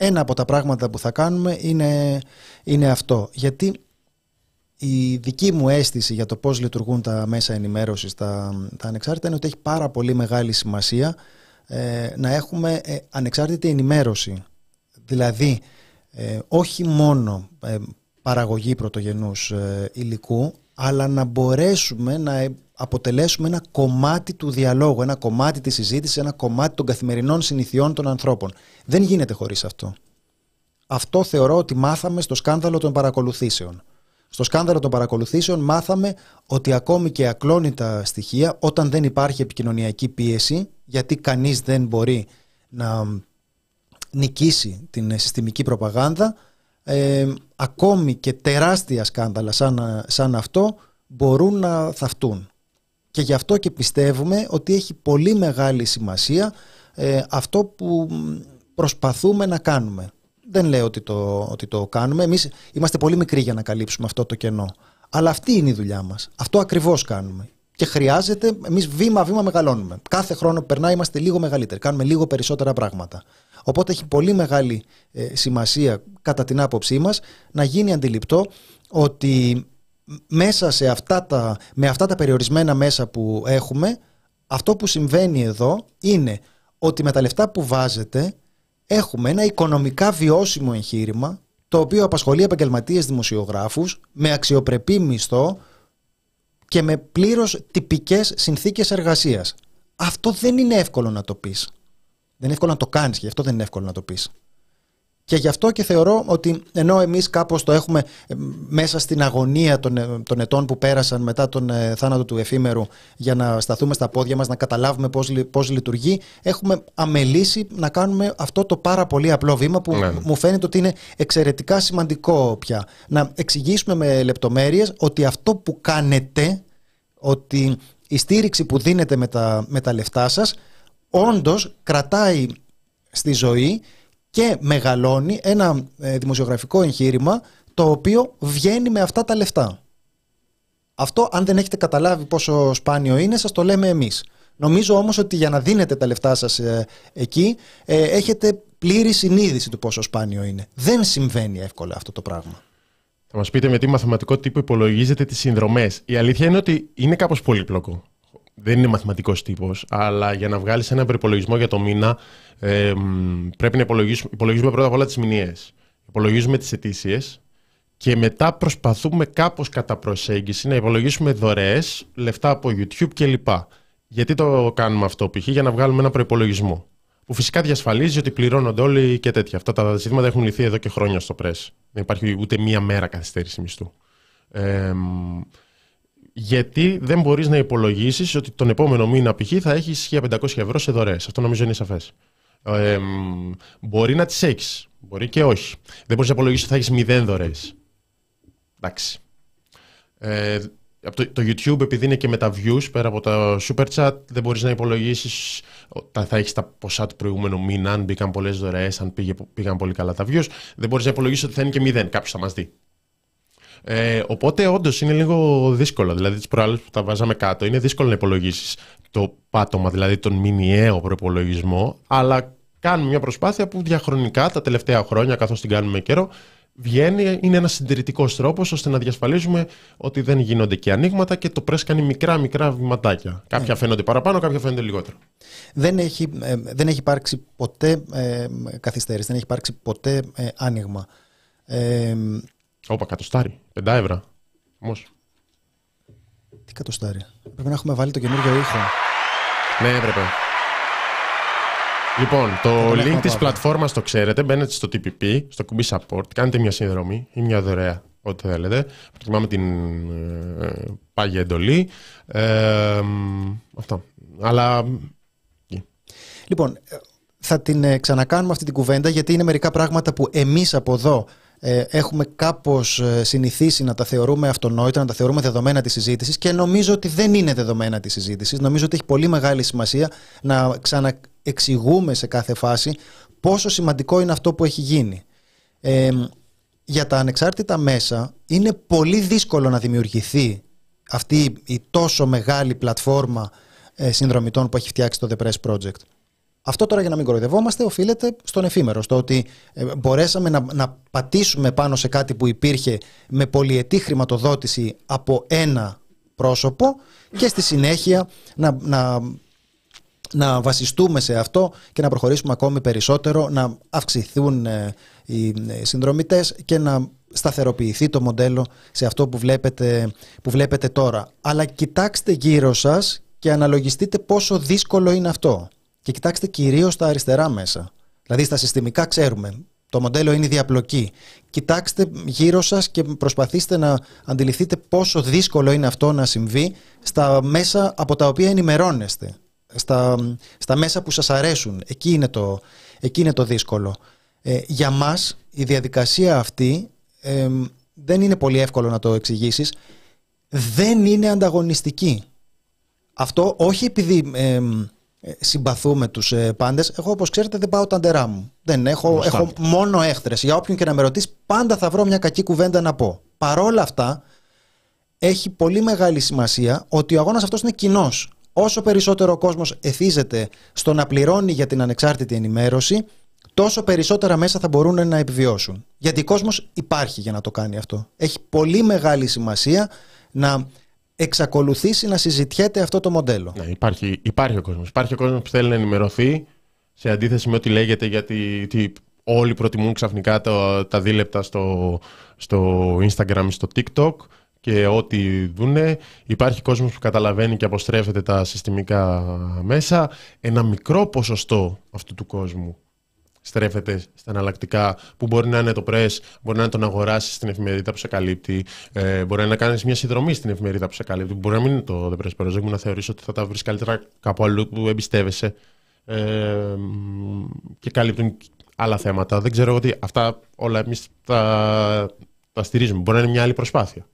ένα από τα πράγματα που θα κάνουμε είναι, είναι αυτό. Γιατί η δική μου αίσθηση για το πώς λειτουργούν τα μέσα ενημέρωσης, τα, τα ανεξάρτητα, είναι ότι έχει πάρα πολύ μεγάλη σημασία ε, να έχουμε ε, ανεξάρτητη ενημέρωση. Δηλαδή, ε, όχι μόνο ε, παραγωγή πρωτογενούς ε, υλικού, αλλά να μπορέσουμε να ε, αποτελέσουμε ένα κομμάτι του διαλόγου, ένα κομμάτι της συζήτησης, ένα κομμάτι των καθημερινών συνηθιών των ανθρώπων. Δεν γίνεται χωρίς αυτό. Αυτό θεωρώ ότι μάθαμε στο σκάνδαλο των παρακολουθήσεων. Στο σκάνδαλο των παρακολουθήσεων μάθαμε ότι ακόμη και ακλόνητα στοιχεία, όταν δεν υπάρχει επικοινωνιακή πίεση, γιατί κανείς δεν μπορεί να νικήσει την συστημική προπαγάνδα, ε, ακόμη και τεράστια σκάνδαλα σαν, σαν αυτό μπορούν να θαυτούν. Και γι' αυτό και πιστεύουμε ότι έχει πολύ μεγάλη σημασία ε, αυτό που προσπαθούμε να κάνουμε. Δεν λέω ότι το, ότι το κάνουμε. Εμείς είμαστε πολύ μικροί για να καλύψουμε αυτό το κενό. Αλλά αυτή είναι η δουλειά μας. Αυτό ακριβώς κάνουμε. Και χρειάζεται, εμείς βήμα-βήμα μεγαλώνουμε. Κάθε χρόνο που περνάει είμαστε λίγο μεγαλύτεροι. Κάνουμε λίγο περισσότερα πράγματα. Οπότε έχει πολύ μεγάλη ε, σημασία, κατά την άποψή μας, να γίνει αντιληπτό ότι μέσα σε αυτά τα, με αυτά τα περιορισμένα μέσα που έχουμε, αυτό που συμβαίνει εδώ είναι ότι με τα λεφτά που βάζετε έχουμε ένα οικονομικά βιώσιμο εγχείρημα το οποίο απασχολεί επαγγελματίες δημοσιογράφους με αξιοπρεπή μισθό και με πλήρως τυπικές συνθήκες εργασίας. Αυτό δεν είναι εύκολο να το πεις. Δεν είναι εύκολο να το κάνεις και γι' αυτό δεν είναι εύκολο να το πεις. Και γι' αυτό και θεωρώ ότι ενώ εμείς κάπως το έχουμε ε, μέσα στην αγωνία των, ε, των ετών που πέρασαν μετά τον ε, θάνατο του εφήμερου για να σταθούμε στα πόδια μας, να καταλάβουμε πώς, λει- πώς λειτουργεί, έχουμε αμελήσει να κάνουμε αυτό το πάρα πολύ απλό βήμα που Ναι. μου φαίνεται ότι είναι εξαιρετικά σημαντικό πια. Να εξηγήσουμε με λεπτομέρειες ότι αυτό που κάνετε, ότι η στήριξη που δίνετε με τα, με τα λεφτά σας, όντως κρατάει στη ζωή και μεγαλώνει ένα ε, δημοσιογραφικό εγχείρημα το οποίο βγαίνει με αυτά τα λεφτά. Αυτό αν δεν έχετε καταλάβει πόσο σπάνιο είναι σας το λέμε εμείς. Νομίζω όμως ότι για να δίνετε τα λεφτά σας ε, εκεί ε, έχετε πλήρη συνείδηση του πόσο σπάνιο είναι. Δεν συμβαίνει εύκολα αυτό το πράγμα. Θα μας πείτε με τι μαθηματικό τύπο υπολογίζετε τις συνδρομές. Η αλήθεια είναι ότι είναι κάπως πολύπλοκο. Δεν είναι μαθηματικός τύπος, αλλά για να βγάλεις ένα προπολογισμό για το μήνα ε, μ, πρέπει να υπολογίσουμε, υπολογίζουμε πρώτα απ' όλα τις μηνιαίες. Υπολογίζουμε τις αιτήσιες και μετά προσπαθούμε κάπως κατά προσέγγιση να υπολογίσουμε δωρεές, λεφτά από YouTube κλπ. Γιατί το κάνουμε αυτό π.χ. για να βγάλουμε ένα προπολογισμό. Που φυσικά διασφαλίζει ότι πληρώνονται όλοι και τέτοια. Αυτά τα ζητήματα έχουν λυθεί εδώ και χρόνια στο press. Δεν υπάρχει ούτε μία μέρα καθυστέρηση μισθού. Ε, γιατί δεν μπορείς να υπολογίσεις ότι τον επόμενο μήνα π.χ. θα έχεις 1500 ευρώ σε δωρεές. Αυτό νομίζω είναι σαφές. Ε, μπορεί να τις έχεις. Μπορεί και όχι. Δεν μπορείς να υπολογίσεις ότι θα έχεις μηδέν δωρεές. Εντάξει. Ε, από το, το, YouTube, επειδή είναι και με τα views πέρα από τα super chat, δεν μπορείς να υπολογίσεις ότι θα έχεις τα ποσά του προηγούμενου μήνα, αν μπήκαν πολλές δωρεές, αν πήγε, πήγαν πολύ καλά τα views. Δεν μπορείς να υπολογίσεις ότι θα είναι και μηδέn. Κάποιος θα μας δει. Ε, οπότε, όντως είναι λίγο δύσκολο. Δηλαδή, τις προάλλες που τα βάζαμε κάτω, είναι δύσκολο να υπολογίσεις το πάτωμα, δηλαδή τον μηνιαίο προπολογισμό. Αλλά κάνουμε μια προσπάθεια που διαχρονικά τα τελευταία χρόνια, καθώς την κάνουμε καιρό, βγαίνει, είναι ένας συντηρητικός τρόπος ώστε να διασφαλίζουμε ότι δεν γίνονται και ανοίγματα και το πρέσ κάνει μικρά μικρά βηματάκια. Κάποια φαίνονται παραπάνω, κάποια φαίνονται λιγότερο. Δεν έχει, ε, δεν έχει υπάρξει ποτέ ε, καθυστέρηση, δεν έχει υπάρξει ποτέ ε, άνοιγμα. Ε, Όπα, κατοστάρι, πεντά ευρώ. Όμω. Τι κατοστάρι. Πρέπει να έχουμε βάλει το καινούργιο ήχο. Ναι, έπρεπε. Λοιπόν, το link της πλατφόρμας το ξέρετε. Μπαίνετε στο TPP, στο κουμπί support, κάνετε μια συνδρομή ή μια δωρεά, ό,τι θέλετε. Προτιμάμε την ε, πάγια εντολή. Ε, αυτό. Αλλά. Λοιπόν, θα την ε, ξανακάνουμε αυτή την κουβέντα γιατί είναι μερικά πράγματα που εμείς από εδώ ε, έχουμε κάπως ε, συνηθίσει να τα θεωρούμε αυτονόητα, να τα θεωρούμε δεδομένα της συζήτησης και νομίζω ότι δεν είναι δεδομένα της συζήτησης. Νομίζω ότι έχει πολύ μεγάλη σημασία να ξαναεξηγούμε σε κάθε φάση πόσο σημαντικό είναι αυτό που έχει γίνει. Ε, για τα ανεξάρτητα μέσα είναι πολύ δύσκολο να δημιουργηθεί αυτή η τόσο μεγάλη πλατφόρμα συνδρομητών που έχει φτιάξει το The Press Project. Αυτό τώρα για να μην κοροϊδευόμαστε οφείλεται στον εφήμερο, στο ότι ε, μπορέσαμε να, να πατήσουμε πάνω σε κάτι που υπήρχε με πολυετή χρηματοδότηση από ένα πρόσωπο και στη συνέχεια να, να, να βασιστούμε σε αυτό και να προχωρήσουμε ακόμη περισσότερο, να αυξηθούν ε, οι ε, συνδρομητές και να σταθεροποιηθεί το μοντέλο σε αυτό που βλέπετε, που βλέπετε τώρα. Αλλά κοιτάξτε γύρω σας και αναλογιστείτε πόσο δύσκολο είναι αυτό. Και κοιτάξτε κυρίως τα αριστερά μέσα. Δηλαδή στα συστημικά ξέρουμε. Το μοντέλο είναι η διαπλοκή. Κοιτάξτε γύρω σας και προσπαθήστε να αντιληφθείτε πόσο δύσκολο είναι αυτό να συμβεί στα μέσα από τα οποία ενημερώνεστε. Στα, στα μέσα που σας αρέσουν. Εκεί είναι το, εκεί είναι το δύσκολο. Ε, για μας η διαδικασία αυτή ε, δεν είναι πολύ εύκολο να το εξηγήσεις. Δεν είναι ανταγωνιστική. Αυτό όχι επειδή... Ε, ε, συμπαθούμε τους ε, πάντες. Εγώ, όπως ξέρετε, δεν πάω τα ντερά μου. Δεν έχω, έχω μόνο έχθρες. Για όποιον και να με ρωτήσει, πάντα θα βρω μια κακή κουβέντα να πω. Παρόλα αυτά, έχει πολύ μεγάλη σημασία ότι ο αγώνας αυτός είναι κοινός. Όσο περισσότερο ο κόσμος εθίζεται στο να πληρώνει για την ανεξάρτητη ενημέρωση, τόσο περισσότερα μέσα θα μπορούν να επιβιώσουν. Γιατί ο κόσμος υπάρχει για να το κάνει αυτό. Έχει πολύ μεγάλη σημασία να εξακολουθήσει να συζητιέται αυτό το μοντέλο. Ναι, υπάρχει, υπάρχει ο κόσμος. Υπάρχει ο κόσμος που θέλει να ενημερωθεί σε αντίθεση με ό,τι λέγεται γιατί τι, όλοι προτιμούν ξαφνικά το, τα δίλεπτα στο, στο Instagram στο TikTok και ό,τι δούνε. Υπάρχει κόσμος που καταλαβαίνει και αποστρέφεται τα συστημικά μέσα. Ένα μικρό ποσοστό αυτού του κόσμου στρέφεται στα εναλλακτικά που μπορεί να είναι το press, μπορεί να είναι το να αγοράσεις στην εφημερίδα που σε καλύπτει, ε, μπορεί να κάνεις μια συνδρομή στην εφημερίδα που σε καλύπτει, μπορεί να μην είναι το The Press Project, να θεωρήσει ότι θα τα βρεις καλύτερα κάπου αλλού που εμπιστεύεσαι ε, και καλύπτουν άλλα θέματα. Δεν ξέρω ότι αυτά όλα εμείς τα, τα στηρίζουμε. Μπορεί να είναι μια άλλη προσπάθεια.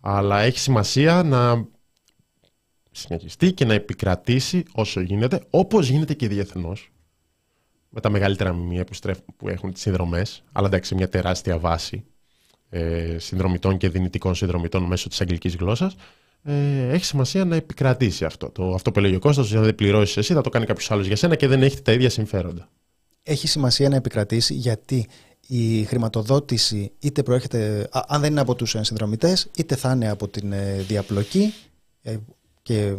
Αλλά έχει σημασία να συνεχιστεί και να επικρατήσει όσο γίνεται, όπως γίνεται και διεθνώς με τα μεγαλύτερα μνημεία που, που έχουν τις συνδρομές, αλλά εντάξει μια τεράστια βάση ε, συνδρομητών και δυνητικών συνδρομητών μέσω της αγγλικής γλώσσας, ε, έχει σημασία να επικρατήσει αυτό. Το, αυτό που έλεγε ο Κώστας, αν δεν πληρώσεις εσύ, θα το κάνει κάποιος άλλος για σένα και δεν έχετε τα ίδια συμφέροντα. Έχει σημασία να επικρατήσει γιατί η χρηματοδότηση είτε προέρχεται, αν δεν είναι από τους συνδρομητές, είτε θα είναι από την ε, διαπλοκή ε, και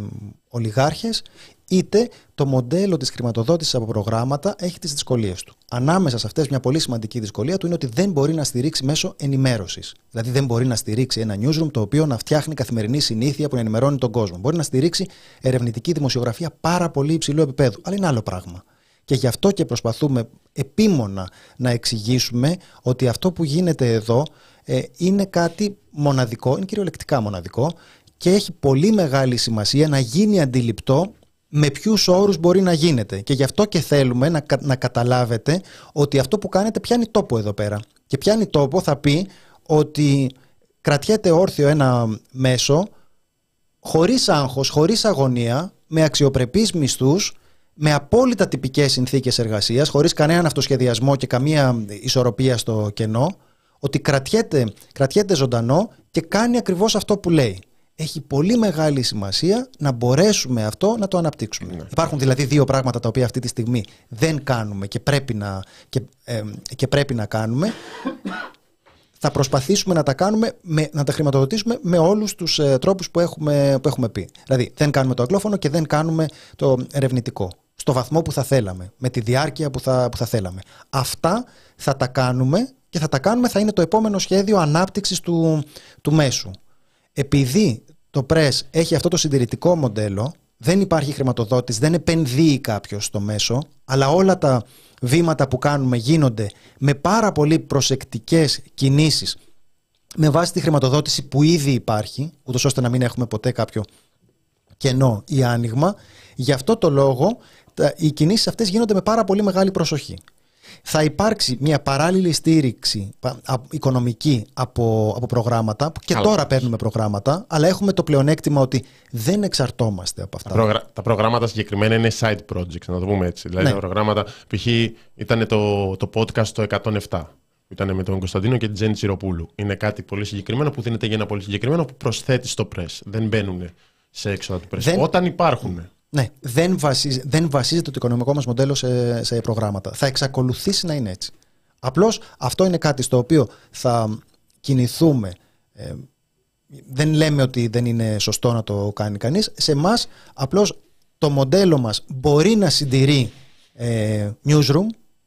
ολιγάρχες, είτε το μοντέλο της χρηματοδότησης από προγράμματα έχει τις δυσκολίες του. Ανάμεσα σε αυτές, μια πολύ σημαντική δυσκολία του είναι ότι δεν μπορεί να στηρίξει μέσω ενημέρωσης. Δηλαδή, δεν μπορεί να στηρίξει ένα newsroom το οποίο να φτιάχνει καθημερινή συνήθεια που να ενημερώνει τον κόσμο. Μπορεί να στηρίξει ερευνητική δημοσιογραφία πάρα πολύ υψηλού επίπεδου. Αλλά είναι άλλο πράγμα. Και γι' αυτό και προσπαθούμε επίμονα να εξηγήσουμε ότι αυτό που γίνεται εδώ ε, είναι κάτι μοναδικό, είναι κυριολεκτικά μοναδικό και έχει πολύ μεγάλη σημασία να γίνει αντιληπτό με ποιους όρους μπορεί να γίνεται. Και γι' αυτό και θέλουμε να, κα- να καταλάβετε ότι αυτό που κάνετε πιάνει τόπο εδώ πέρα. Και πιάνει τόπο θα πει ότι κρατιέται όρθιο ένα μέσο χωρίς άγχος, χωρίς αγωνία, με αξιοπρεπείς μισθούς, με απόλυτα τυπικές συνθήκες εργασίας, χωρίς κανέναν αυτοσχεδιασμό και καμία ισορροπία στο κενό, ότι κρατιέται, κρατιέται ζωντανό και κάνει ακριβώς αυτό που λέει. Έχει πολύ μεγάλη σημασία να μπορέσουμε αυτό να το αναπτύξουμε. Υπάρχουν δηλαδή δύο πράγματα τα οποία αυτή τη στιγμή δεν κάνουμε και πρέπει να, και, ε, και πρέπει να κάνουμε θα προσπαθήσουμε να τα κάνουμε, με, να τα χρηματοδοτήσουμε με όλους τους ε, τρόπους που έχουμε, που έχουμε πει. Δηλαδή δεν κάνουμε το αγγλόφωνο και δεν κάνουμε το ερευνητικό. Στο βαθμό που θα θέλαμε, με τη διάρκεια που θα, που θα θέλαμε. Αυτά θα τα κάνουμε και θα τα κάνουμε θα είναι το επόμενο σχέδιο ανάπτυξης του, του μέσου. Επειδή το PRESS έχει αυτό το συντηρητικό μοντέλο, δεν υπάρχει χρηματοδότηση, δεν επενδύει κάποιος στο μέσο, αλλά όλα τα βήματα που κάνουμε γίνονται με πάρα πολύ προσεκτικές κινήσεις με βάση τη χρηματοδότηση που ήδη υπάρχει, ούτως ώστε να μην έχουμε ποτέ κάποιο κενό ή άνοιγμα. Γι' αυτό το λόγο τα- οι κινήσεις αυτές γίνονται με πάρα πολύ μεγάλη προσοχή. Θα υπάρξει μια παράλληλη στήριξη πα- α- οικονομική από, από προγράμματα, που και Καλά. τώρα παίρνουμε προγράμματα, αλλά έχουμε το πλεονέκτημα ότι δεν εξαρτώμαστε από αυτά. Τα, προγρα- τα προγράμματα συγκεκριμένα είναι side projects, να το πούμε έτσι. Δηλαδή Ναι. τα προγράμματα, π.χ. ήταν το, το podcast το 107. που Ήταν με τον Κωνσταντίνο και την Τζέννη Τσιροπούλου. Είναι κάτι πολύ συγκεκριμένο που δίνεται για ένα πολύ συγκεκριμένο που προσθέτει στο press. Δεν μπαίνουν σε έξοδα του press. Δεν- Όταν υπάρχουν. Ναι, δεν, βασίζ, δεν βασίζεται το οικονομικό μας μοντέλο σε, σε προγράμματα. Θα εξακολουθήσει να είναι έτσι. Απλώς αυτό είναι κάτι στο οποίο θα κινηθούμε. Ε, δεν λέμε ότι δεν είναι σωστό να το κάνει κανείς. Σε εμάς απλώς το μοντέλο μας μπορεί να συντηρεί ε, newsroom,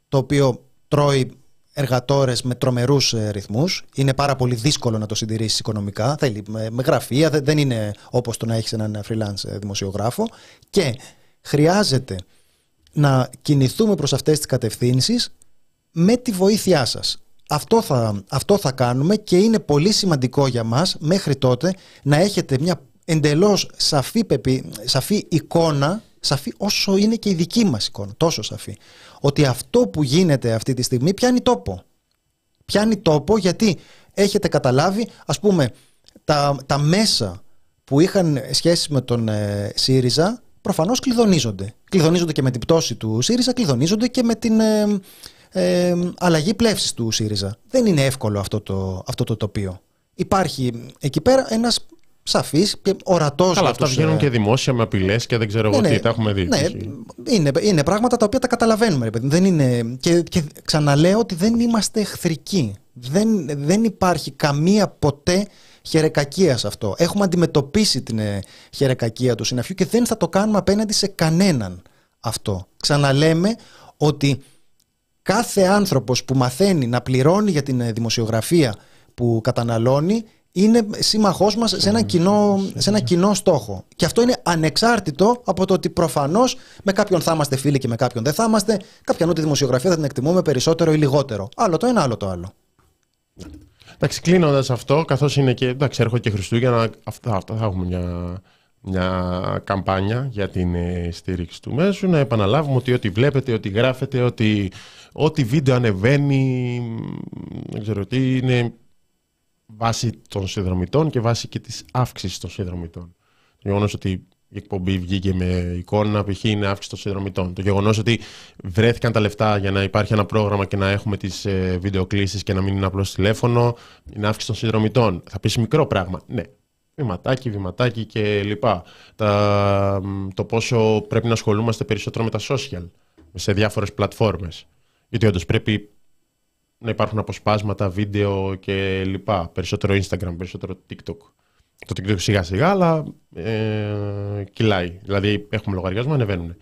το οποίο τρώει εργατόρες με τρομερούς ε, ρυθμούς. Είναι πάρα πολύ δύσκολο να το συντηρήσεις οικονομικά. Θέλει με, με γραφεία, δεν, δεν είναι όπως το να έχεις έναν freelance ε, δημοσιογράφο. Και χρειάζεται να κινηθούμε προς αυτές τις κατευθύνσεις με τη βοήθειά σας. Αυτό θα, αυτό θα κάνουμε και είναι πολύ σημαντικό για μας μέχρι τότε να έχετε μια εντελώς σαφή, πεπι- σαφή εικόνα, σαφή όσο είναι και η δική μας εικόνα, τόσο σαφή, ότι αυτό που γίνεται αυτή τη στιγμή πιάνει τόπο. Πιάνει τόπο γιατί έχετε καταλάβει, ας πούμε, τα, τα μέσα που είχαν σχέση με τον ε, ΣΥΡΙΖΑ προφανώς κλειδονίζονται. Κλειδονίζονται και με την πτώση του ΣΥΡΙΖΑ, κλειδονίζονται και με την ε, ε, αλλαγή πλεύσης του ΣΥΡΙΖΑ. Δεν είναι εύκολο αυτό το, αυτό το τοπίο. Υπάρχει εκεί πέρα ένας σαφής και ορατός Καλά, για αυτά τους, βγαίνουν ε, και δημόσια με απειλές και δεν ξέρω εγώ τι. Τα έχουμε δει. ναι, π.χ. είναι, είναι πράγματα τα οποία τα καταλαβαίνουμε. Ρε παιδί. Δεν είναι, και, και ξαναλέω ότι δεν είμαστε εχθρικοί. Δεν, δεν υπάρχει καμία ποτέ χερεκακία σε αυτό. Έχουμε αντιμετωπίσει την ε, χερεκακία του συναφιού και δεν θα το κάνουμε απέναντι σε κανέναν αυτό. Ξαναλέμε ότι κάθε άνθρωπος που μαθαίνει να πληρώνει για την ε, δημοσιογραφία που καταναλώνει είναι σύμμαχός μας σε ένα, κοινό, σε ένα κοινό στόχο. Και αυτό είναι ανεξάρτητο από το ότι προφανώς με κάποιον θα είμαστε φίλοι και με κάποιον δεν θα είμαστε. Κάποιον ούτε δημοσιογραφία θα την εκτιμούμε περισσότερο ή λιγότερο. Άλλο το ένα, άλλο το άλλο. Εντάξει, κλείνοντας αυτό, καθώς είναι και. Εντάξει, έρχονται και Χριστούγεννα, αυτά, αυτά θα έχουμε μια, μια καμπάνια για την ε, στήριξη του μέσου. Να επαναλάβουμε ότι ό,τι βλέπετε, ό,τι γράφετε, ότι ό,τι βίντεο ανεβαίνει, δεν ξέρω τι, είναι βάση των συνδρομητών και βάση και της αύξησης των συνδρομητών. Το γεγονός ότι η εκπομπή βγήκε με εικόνα, π.χ. είναι αύξηση των συνδρομητών. Το γεγονός ότι βρέθηκαν τα λεφτά για να υπάρχει ένα πρόγραμμα και να έχουμε τις ε, βιντεοκλήσεις και να μην είναι απλώς τηλέφωνο, είναι αύξηση των συνδρομητών. Θα πεις μικρό πράγμα. Ναι. Βηματάκι, βηματάκι και λοιπά. Τα, το πόσο πρέπει να ασχολούμαστε περισσότερο με τα social σε διάφορες πλατφόρμες. Γιατί όντως πρέπει να υπάρχουν αποσπάσματα, βίντεο και λοιπά. Περισσότερο Instagram, περισσότερο TikTok. Το TikTok σιγά σιγά, αλλά ε, κυλάει. Δηλαδή έχουμε λογαριασμό, ανεβαίνουν.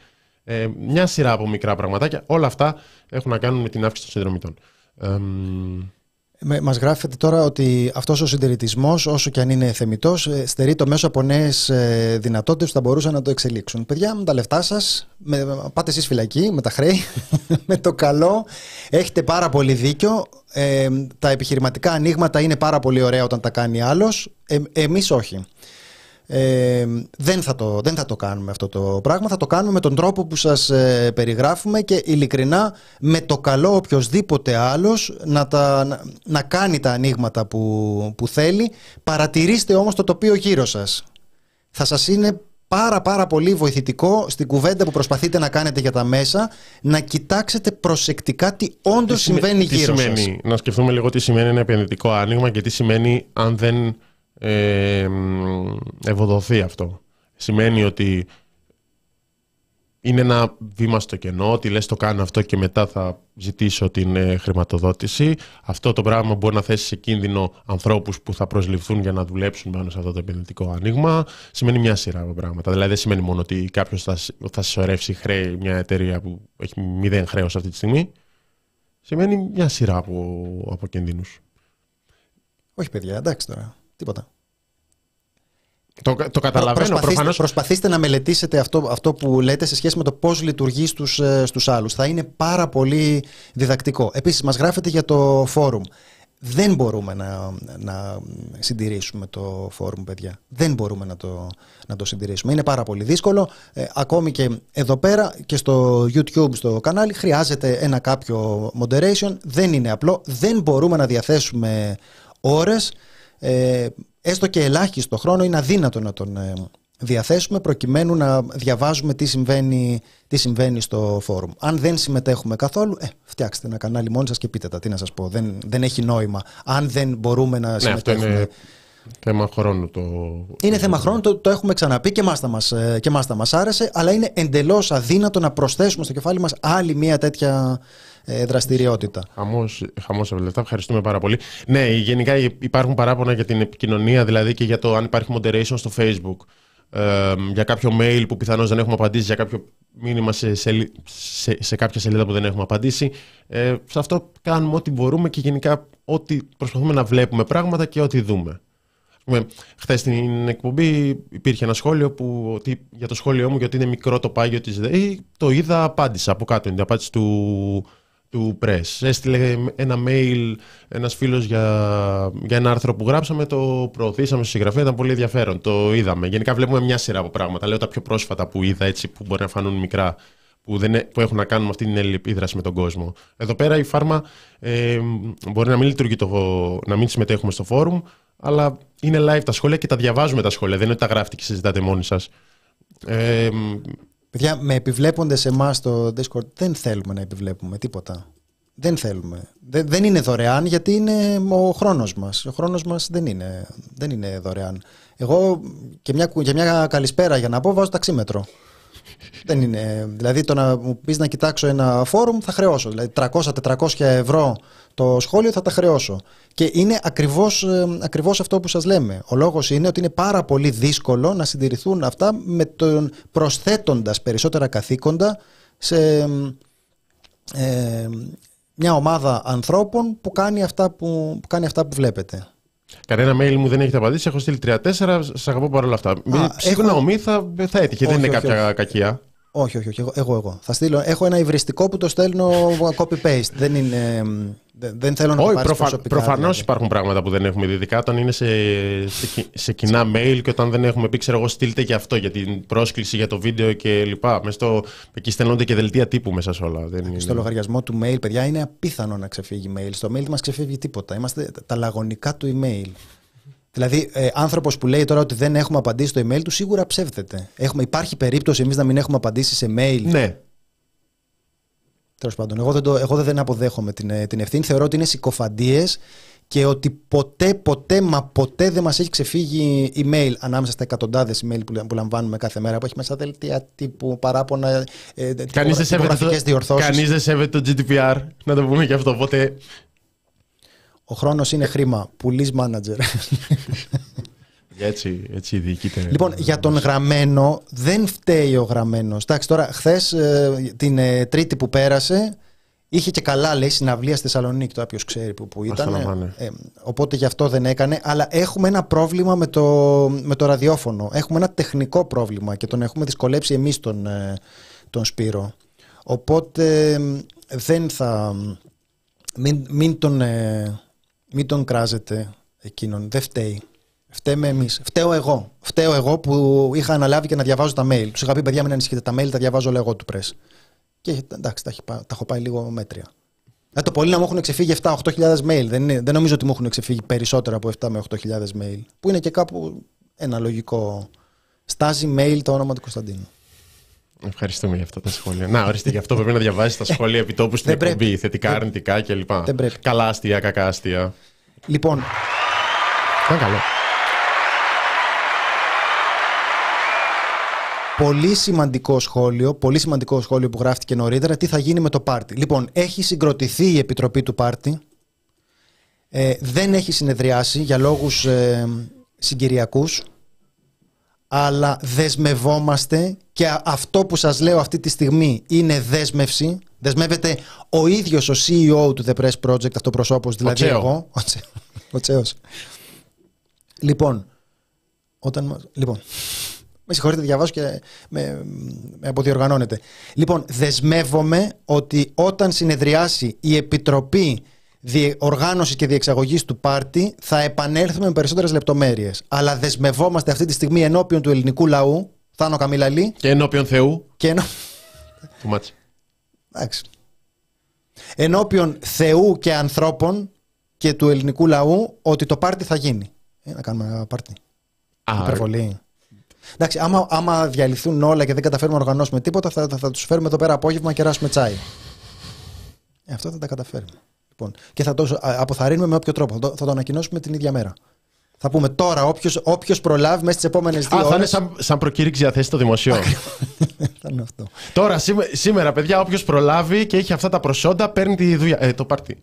Ε, μια σειρά από μικρά πραγματάκια. Όλα αυτά έχουν να κάνουν με την αύξηση των συνδρομητών. Ε, Με, μας γράφετε τώρα ότι αυτός ο συντηρητισμός, όσο και αν είναι θεμητός, ε, στερεί το μέσο από νέες δυνατότητες που θα μπορούσαν να το εξελίξουν. Παιδιά, με τα λεφτά σας, με, πάτε εσείς φυλακή, με τα χρέη, με το καλό. Έχετε πάρα πολύ δίκιο. Ε, τα επιχειρηματικά ανοίγματα είναι πάρα πολύ ωραία όταν τα κάνει άλλος. Ε, εμείς όχι. Ε, δεν, θα το, δεν θα το κάνουμε αυτό το πράγμα. Θα το κάνουμε με τον τρόπο που σας ε, περιγράφουμε και ειλικρινά με το καλό οποιοδήποτε άλλος να, τα, να, να κάνει τα ανοίγματα που, που θέλει. Παρατηρήστε όμως το τοπίο γύρω σας. Θα σας είναι πάρα πάρα πολύ βοηθητικό στην κουβέντα που προσπαθείτε να κάνετε για τα μέσα να κοιτάξετε προσεκτικά τι όντως συμβαίνει τι γύρω σημαίνει, σας. Να σκεφτούμε λίγο τι σημαίνει ένα επενδυτικό άνοιγμα και τι σημαίνει αν δεν ε, μ, ευοδοθεί αυτό. Σημαίνει ότι είναι ένα βήμα στο κενό, ότι λες το κάνω αυτό και μετά θα ζητήσω την ε, χρηματοδότηση. Αυτό το πράγμα μπορεί να θέσει σε κίνδυνο ανθρώπους που θα προσληφθούν για να δουλέψουν πάνω σε αυτό το επενδυτικό άνοιγμα. Σημαίνει μια σειρά από πράγματα. Δηλαδή δεν σημαίνει μόνο ότι κάποιος θα, σ- θα συσσωρεύσει χρέη μια εταιρεία που έχει μηδέν χρέος αυτή τη στιγμή. Σημαίνει μια σειρά από, από κινδύνους. Όχι παιδιά, εντάξει τώρα. Τίποτα. Το, το καταλαβαίνω Προσπαθήστε, προφανώς. προσπαθήστε να μελετήσετε αυτό, αυτό που λέτε σε σχέση με το πώς λειτουργεί στους, ε, στους άλλους. Θα είναι πάρα πολύ διδακτικό. Επίσης, μας γράφετε για το φόρουμ. Δεν μπορούμε να, να συντηρήσουμε το φόρουμ, παιδιά. Δεν μπορούμε να το, να το συντηρήσουμε. Είναι πάρα πολύ δύσκολο. Ε, ακόμη και εδώ πέρα και στο YouTube, στο κανάλι, χρειάζεται ένα κάποιο moderation. Δεν είναι απλό. Δεν μπορούμε να διαθέσουμε ώρες. Ε, έστω και ελάχιστο χρόνο είναι αδύνατο να τον ε, διαθέσουμε προκειμένου να διαβάζουμε τι συμβαίνει, τι συμβαίνει στο φόρουμ. Αν δεν συμμετέχουμε καθόλου, ε, φτιάξτε ένα κανάλι μόνοι σας και πείτε τα. Τι να σας πω, δεν, δεν έχει νόημα. Αν δεν μπορούμε να Ναι, αυτό συμμετέχουμε... είναι θέμα χρόνου. Το... Είναι θέμα χρόνου, το, το έχουμε ξαναπεί και εμάς θα μας, ε, και εμάς θα μας άρεσε, αλλά είναι εντελώς αδύνατο να προσθέσουμε στο κεφάλι μας άλλη μια τέτοια ε, δραστηριότητα. Χαμός, χαμός λεφτά. Ευχαριστούμε πάρα πολύ. Ναι, γενικά υπάρχουν παράπονα για την επικοινωνία, δηλαδή και για το αν υπάρχει moderation στο Facebook. Ε, για κάποιο mail που πιθανώς δεν έχουμε απαντήσει, για κάποιο μήνυμα σε, σελί- σε, σε κάποια σελίδα που δεν έχουμε απαντήσει. Ε, σε αυτό κάνουμε ό,τι μπορούμε και γενικά ό,τι προσπαθούμε να βλέπουμε πράγματα και ό,τι δούμε. Χθες στην εκπομπή υπήρχε ένα σχόλιο που, ότι, για το σχόλιο μου γιατί είναι μικρό το πάγιο της ΔΕΗ. Το είδα, απάντησα από κάτω. Είναι την απάντηση του, του Press. Έστειλε ένα mail ένας φίλος για, για ένα άρθρο που γράψαμε, το προωθήσαμε στη συγγραφέα, ήταν πολύ ενδιαφέρον. Το είδαμε. Γενικά βλέπουμε μια σειρά από πράγματα. Λέω τα πιο πρόσφατα που είδα έτσι που μπορεί να φανούν μικρά που, δεν, ε- που έχουν να κάνουν με αυτή την επίδραση με τον κόσμο. Εδώ πέρα η φάρμα ε, μπορεί να μην λειτουργεί το, να μην συμμετέχουμε στο φόρουμ, αλλά είναι live τα σχόλια και τα διαβάζουμε τα σχόλια. Δεν είναι ότι τα γράφετε και συζητάτε μόνοι σας. Ε, Παιδιά, με επιβλέπονται σε εμάς στο Discord, δεν θέλουμε να επιβλέπουμε τίποτα. Δεν θέλουμε. Δεν, δεν είναι δωρεάν γιατί είναι ο χρόνος μας. Ο χρόνος μας δεν είναι, δεν είναι δωρεάν. Εγώ και μια, για μια καλησπέρα για να πω βάζω ταξίμετρο. Δεν είναι, δηλαδή το να μου πεις να κοιτάξω ένα φόρουμ θα χρεώσω. Δηλαδή 300-400 ευρώ το σχόλιο θα τα χρεώσω. Και είναι ακριβώς, ε, ακριβώς αυτό που σας λέμε. Ο λόγος είναι ότι είναι πάρα πολύ δύσκολο να συντηρηθούν αυτά με τον προσθέτοντας περισσότερα καθήκοντα σε ε, μια ομάδα ανθρώπων που κάνει αυτά που, που, κάνει αυτά που βλέπετε. Κανένα mail μου δεν έχετε απαντήσει. Έχω στείλει 3-4. Σα αγαπώ παρόλα αυτά. Συγγνώμη, θα, θα έτυχε. δεν Όχι, είναι όχι, κάποια όχι. κακία. Όχι, όχι, όχι. Εγώ, εγώ, εγώ. Θα στείλω. Έχω ένα υβριστικό που το στέλνω copy-paste. Δεν είναι. Δεν, δεν θέλω να το Όχι, πάρεις προφα... προσωπικά. προφανώς δηλαδή. υπάρχουν πράγματα που δεν έχουμε δει, ειδικά όταν είναι σε, σε, κι- σε κοινά mail και όταν δεν έχουμε πει, ξέρω εγώ, στείλτε και αυτό για την πρόσκληση για το βίντεο και λοιπά. Μες στο... Εκεί στέλνονται και δελτία τύπου μέσα σε όλα. Δεν είναι... Στο λογαριασμό του mail, παιδιά, είναι απίθανο να ξεφύγει mail. Στο mail δεν μας ξεφύγει τίποτα. Είμαστε τα λαγωνικά του email. Δηλαδή, ε, άνθρωπος που λέει τώρα ότι δεν έχουμε απαντήσει στο email του, σίγουρα ψεύδεται. Έχουμε, υπάρχει περίπτωση εμείς να μην έχουμε απαντήσει σε mail. Ναι. Τέλος πάντων, εγώ δεν, το, εγώ δεν αποδέχομαι την, ε, την ευθύνη. Θεωρώ ότι είναι συκοφαντίες και ότι ποτέ, ποτέ, μα ποτέ δεν μας έχει ξεφύγει email ανάμεσα στα εκατοντάδες email που, που λαμβάνουμε κάθε μέρα που έχει μέσα δελτία τύπου παράπονα, ε, Κανείς δεν, σέβεται τυπογραφικές το... διορθώσεις. κανείς δεν σέβεται το GDPR. Να το πούμε και αυτό. Οπότε Ο χρόνος είναι χρήμα. Πουλής manager. έτσι, έτσι διοικείται. λοιπόν, για τον γραμμένο δεν φταίει ο γραμμένος. Εντάξει, τώρα χθες την ε, Τρίτη που πέρασε. Είχε και καλά, λέει, συναυλία στη Θεσσαλονίκη, το όποιος ξέρει που, που ήταν. Ασφαλαμάνε. Ε, οπότε γι' αυτό δεν έκανε. Αλλά έχουμε ένα πρόβλημα με το, με το ραδιόφωνο. Έχουμε ένα τεχνικό πρόβλημα και τον έχουμε δυσκολέψει εμείς τον, ε, τον Σπύρο. Οπότε ε, δεν θα. Μην, μην, τον, ε, μην τον κράζετε εκείνον. Δεν φταίει. Φταίμε εμείς. Φταίω εγώ. Φταίω εγώ που είχα αναλάβει και να διαβάζω τα mail. Τους είχα πει, παιδιά, μην ανησυχείτε. Τα mail τα διαβάζω όλα εγώ του press. Και εντάξει, τα, έχει πά- τα έχω πάει λίγο μέτρια. Ε, το πολύ να μου έχουν ξεφύγει 7-8 χιλιάδες mail. Δεν, είναι, δεν νομίζω ότι μου έχουν ξεφύγει περισσότερα από 7 με 8 χιλιάδες mail. Που είναι και κάπου ένα λογικό. Στάζει mail το όνομα του Κωνσταντίνου. Ευχαριστούμε για αυτά τα σχόλια. Να, ορίστε, γι' αυτό πρέπει να διαβάσεις τα σχόλια επιτόπου στην Δεν πρέπει. εκπομπή. Θετικά, αρνητικά κλπ. Δεν πρέπει. Καλά αστεία, κακά αστεία. Λοιπόν, Ήταν καλό. πολύ σημαντικό σχόλιο, πολύ σημαντικό σχόλιο που γράφτηκε νωρίτερα, τι θα γίνει με το πάρτι; Λοιπόν, έχει συγκροτηθεί η επιτροπή του πάρτι. Ε, δεν έχει συνεδριάσει για λόγους ε, συγκυριακούς αλλά δεσμευόμαστε και α- αυτό που σας λέω αυτή τη στιγμή είναι δέσμευση. Δεσμεύεται ο ίδιος ο CEO του The Press Project, αυτοπροσώπος, δηλαδή Τσέος. εγώ. Ο, Τσέ, ο Τσέος. Λοιπόν, όταν, μας- λοιπόν, με συγχωρείτε, διαβάζω και με, με αποδιοργανώνεται. Λοιπόν, δεσμεύομαι ότι όταν συνεδριάσει η Επιτροπή Διοργάνωσης και Διεξαγωγής του Πάρτι θα επανέλθουμε με περισσότερες λεπτομέρειες. Αλλά δεσμευόμαστε αυτή τη στιγμή ενώπιον του ελληνικού λαού, Θάνο Καμίλαλη, Και ενώπιον Θεού. και ενώ... Του μάτς. Εντάξει. ενώπιον Θεού και ανθρώπων και του ελληνικού λαού ότι το πάρτι θα γίνει. Ε, να κάνουμε ένα πάρτι. Α, Υπερβολή. Εντάξει, άμα, άμα διαλυθούν όλα και δεν καταφέρουμε να οργανώσουμε τίποτα, θα, θα, θα τους φέρουμε εδώ πέρα απόγευμα και ράσουμε τσάι. Ε, αυτό θα τα καταφέρουμε. Λοιπόν, και θα το α, αποθαρρύνουμε με όποιο τρόπο. Θα το, θα το ανακοινώσουμε την ίδια μέρα. Θα πούμε τώρα, όποιο προλάβει μέσα στις επόμενες δύο Α, θα είναι ώρες- σαν, σαν προκήρυξη για θέση στο δημοσίο. θα είναι αυτό. Τώρα, σήμε- σήμερα, παιδιά, όποιος προλάβει και έχει αυτά τα προσόντα, παίρνει τη δουλειά, ε, το πάρτι.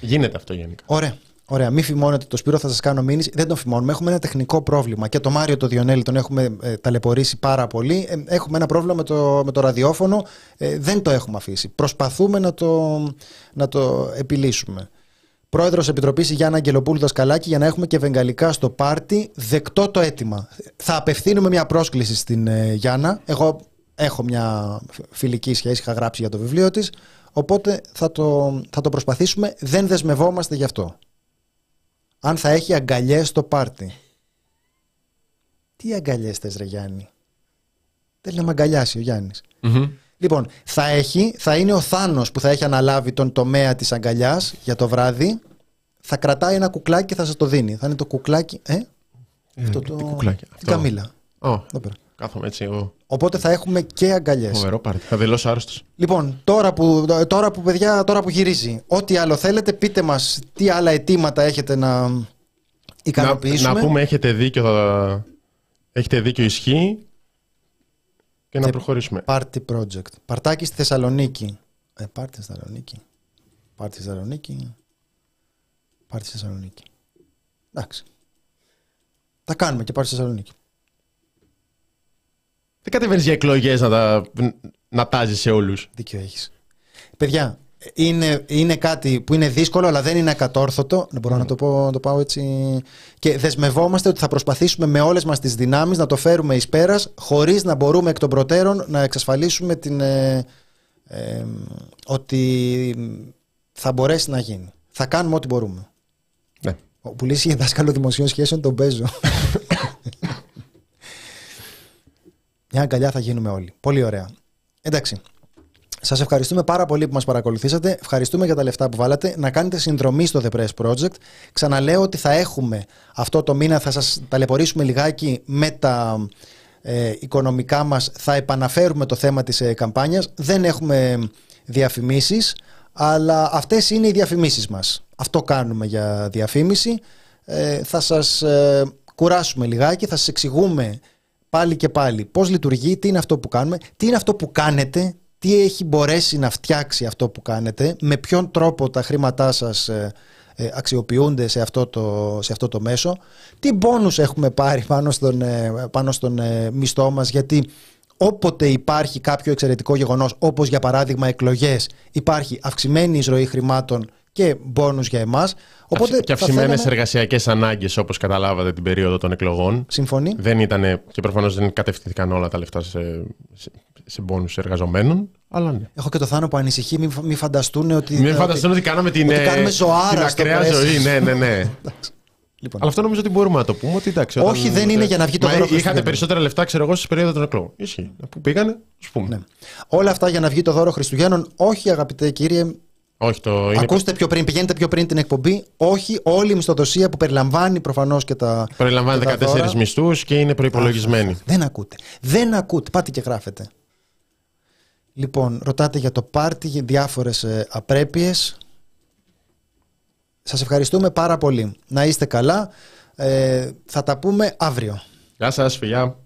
Γίνεται αυτό γενικά. Ωραία. Ωραία, μην φημώνετε το Σπύρο, θα σας κάνω μήνυση. Δεν τον φημώνουμε. Έχουμε ένα τεχνικό πρόβλημα. Και το Μάριο το Διονέλη τον έχουμε ε, ταλαιπωρήσει πάρα πολύ. Ε, έχουμε ένα πρόβλημα με το, με το ραδιόφωνο. Ε, δεν το έχουμε αφήσει. Προσπαθούμε να το, να το επιλύσουμε. Πρόεδρος Επιτροπής η Γιάννα Αγγελοπούλου Δασκαλάκη για να έχουμε και βεγγαλικά στο πάρτι. Δεκτό το αίτημα. Θα απευθύνουμε μια πρόσκληση στην ε, Γιάννα. Εγώ έχω μια φιλική σχέση, είχα γράψει για το βιβλίο της. Οπότε θα το, θα το προσπαθήσουμε. Δεν δεσμευόμαστε γι' αυτό. Αν θα έχει αγκαλιές στο πάρτι. Τι αγκαλιές θες, Ρε Γιάννη; Δεν λέμε αγκαλιάσει ο Γιάννης. Λοιπόν, θα, έχει, θα είναι ο Θάνος που θα έχει αναλάβει τον τομέα της αγκαλιάς για το βράδυ. Θα κρατάει ένα κουκλάκι και θα σας το δίνει. Θα είναι το κουκλάκι. Ε, αυτό το. τι κουκλάκι, Την αυτό. Καμίλα. Ω, Εδώ πέρα. Κάθομαι έτσι εγώ. Οπότε θα έχουμε και αγκαλιές. Φοβερό πάρτι. Θα δηλώσω άρρωστος. Λοιπόν, τώρα που, τώρα που παιδιά, τώρα που γυρίζει, ό,τι άλλο θέλετε, πείτε μας τι άλλα αιτήματα έχετε να Να, ικανοποιήσουμε. να πούμε, έχετε δίκιο, θα... έχετε δίκιο, ισχύει. Και να Και- προχωρήσουμε. Party Project. Παρτάκι στη Θεσσαλονίκη. Ε, πάρτι στη Θεσσαλονίκη. Πάρτι στη Θεσσαλονίκη. Πάρτι στη Θεσσαλονίκη. Εντάξει. Τα κάνουμε και πάρτι στη Θεσσαλονίκη. Δεν κατεβαίνεις για εκλογές να τα να τάζεις σε όλους. Δίκιο έχεις. Παιδιά, είναι, είναι κάτι που είναι δύσκολο, αλλά δεν είναι ακατόρθωτο. Δεν μπορώ να το, πω, να το πάω έτσι. Και δεσμευόμαστε ότι θα προσπαθήσουμε με όλες μας τις δυνάμεις να το φέρουμε εις πέρας, χωρίς να μπορούμε εκ των προτέρων να εξασφαλίσουμε την, ε, ε, ότι θα μπορέσει να γίνει. Θα κάνουμε ό,τι μπορούμε. Ναι. Ο Πουλής είναι δάσκαλο δημοσίων σχέσεων, τον παίζω. Μια αγκαλιά θα γίνουμε όλοι. Πολύ ωραία. Εντάξει. Σας ευχαριστούμε πάρα πολύ που μας παρακολουθήσατε. Ευχαριστούμε για τα λεφτά που βάλατε. Να κάνετε συνδρομή στο The Press Project. Ξαναλέω ότι θα έχουμε αυτό το μήνα, θα σας ταλαιπωρήσουμε λιγάκι με τα ε, οικονομικά μας. Θα επαναφέρουμε το θέμα της ε, καμπάνιας. Δεν έχουμε διαφημίσεις, αλλά αυτές είναι οι διαφημίσεις μας. Αυτό κάνουμε για διαφήμιση. Ε, θα σας ε, κουράσουμε λιγάκι, θα σας εξηγούμε πάλι και πάλι. Πώς λειτουργεί, τι είναι αυτό που κάνουμε, τι είναι αυτό που κάνετε, τι έχει μπορέσει να φτιάξει αυτό που κάνετε, με ποιον τρόπο τα χρήματά σας ε, ε, αξιοποιούνται σε αυτό, το, σε αυτό το μέσο, τι μπόνους έχουμε πάρει πάνω στον, ε, πάνω στον ε, μισθό μας, γιατί όποτε υπάρχει κάποιο εξαιρετικό γεγονός, όπως για παράδειγμα εκλογές, υπάρχει αυξημένη εισρωή χρημάτων και μπόνους για εμάς. Οπότε και θα αυξημένες θέλαμε- εργασιακές ανάγκες, όπως καταλάβατε την περίοδο των εκλογών. Συμφωνεί. Δεν ήταν και προφανώς δεν κατευθυνθήκαν όλα τα λεφτά σε, σε, σε μπόνου εργαζομένων. Αλλά ναι. Έχω και το Θάνο που ανησυχεί, μην, μην φανταστούν ότι... Μην ότι- φανταστούν ότι κάναμε την, ότι ε, κάνουμε ζωάρα την στο ακραία πρέσβη. ζωή. Ναι, ναι, ναι. Λοιπόν. Αλλά αυτό νομίζω ότι μπορούμε να το πούμε. Ότι, εντάξει, Όχι, δεν είναι για να βγει το Μα δώρο Είχατε Χριστουγέννων. περισσότερα λεφτά, ξέρω εγώ, στι περίοδο των εκλογών. Ισχύει. Πού πήγανε, ας πούμε. Ναι. Όλα αυτά για να βγει το δώρο Χριστουγέννων. Όχι, αγαπητέ κύριε, Όχι, το είναι. ακούστε πιο πριν, πηγαίνετε πιο πριν την εκπομπή. Όχι, όλη η μισθοδοσία που περιλαμβάνει προφανώς και τα. Περιλαμβάνει και τα 14 δώρα. μισθούς και είναι προπολογισμένη. Δεν ακούτε. Δεν ακούτε. Πάτε και γράφετε. Λοιπόν, ρωτάτε για το πάρτι, για διάφορες ε, απρέπειες. Σας ευχαριστούμε πάρα πολύ. Να είστε καλά. Ε, θα τα πούμε αύριο. Γεια σας, φιλιά.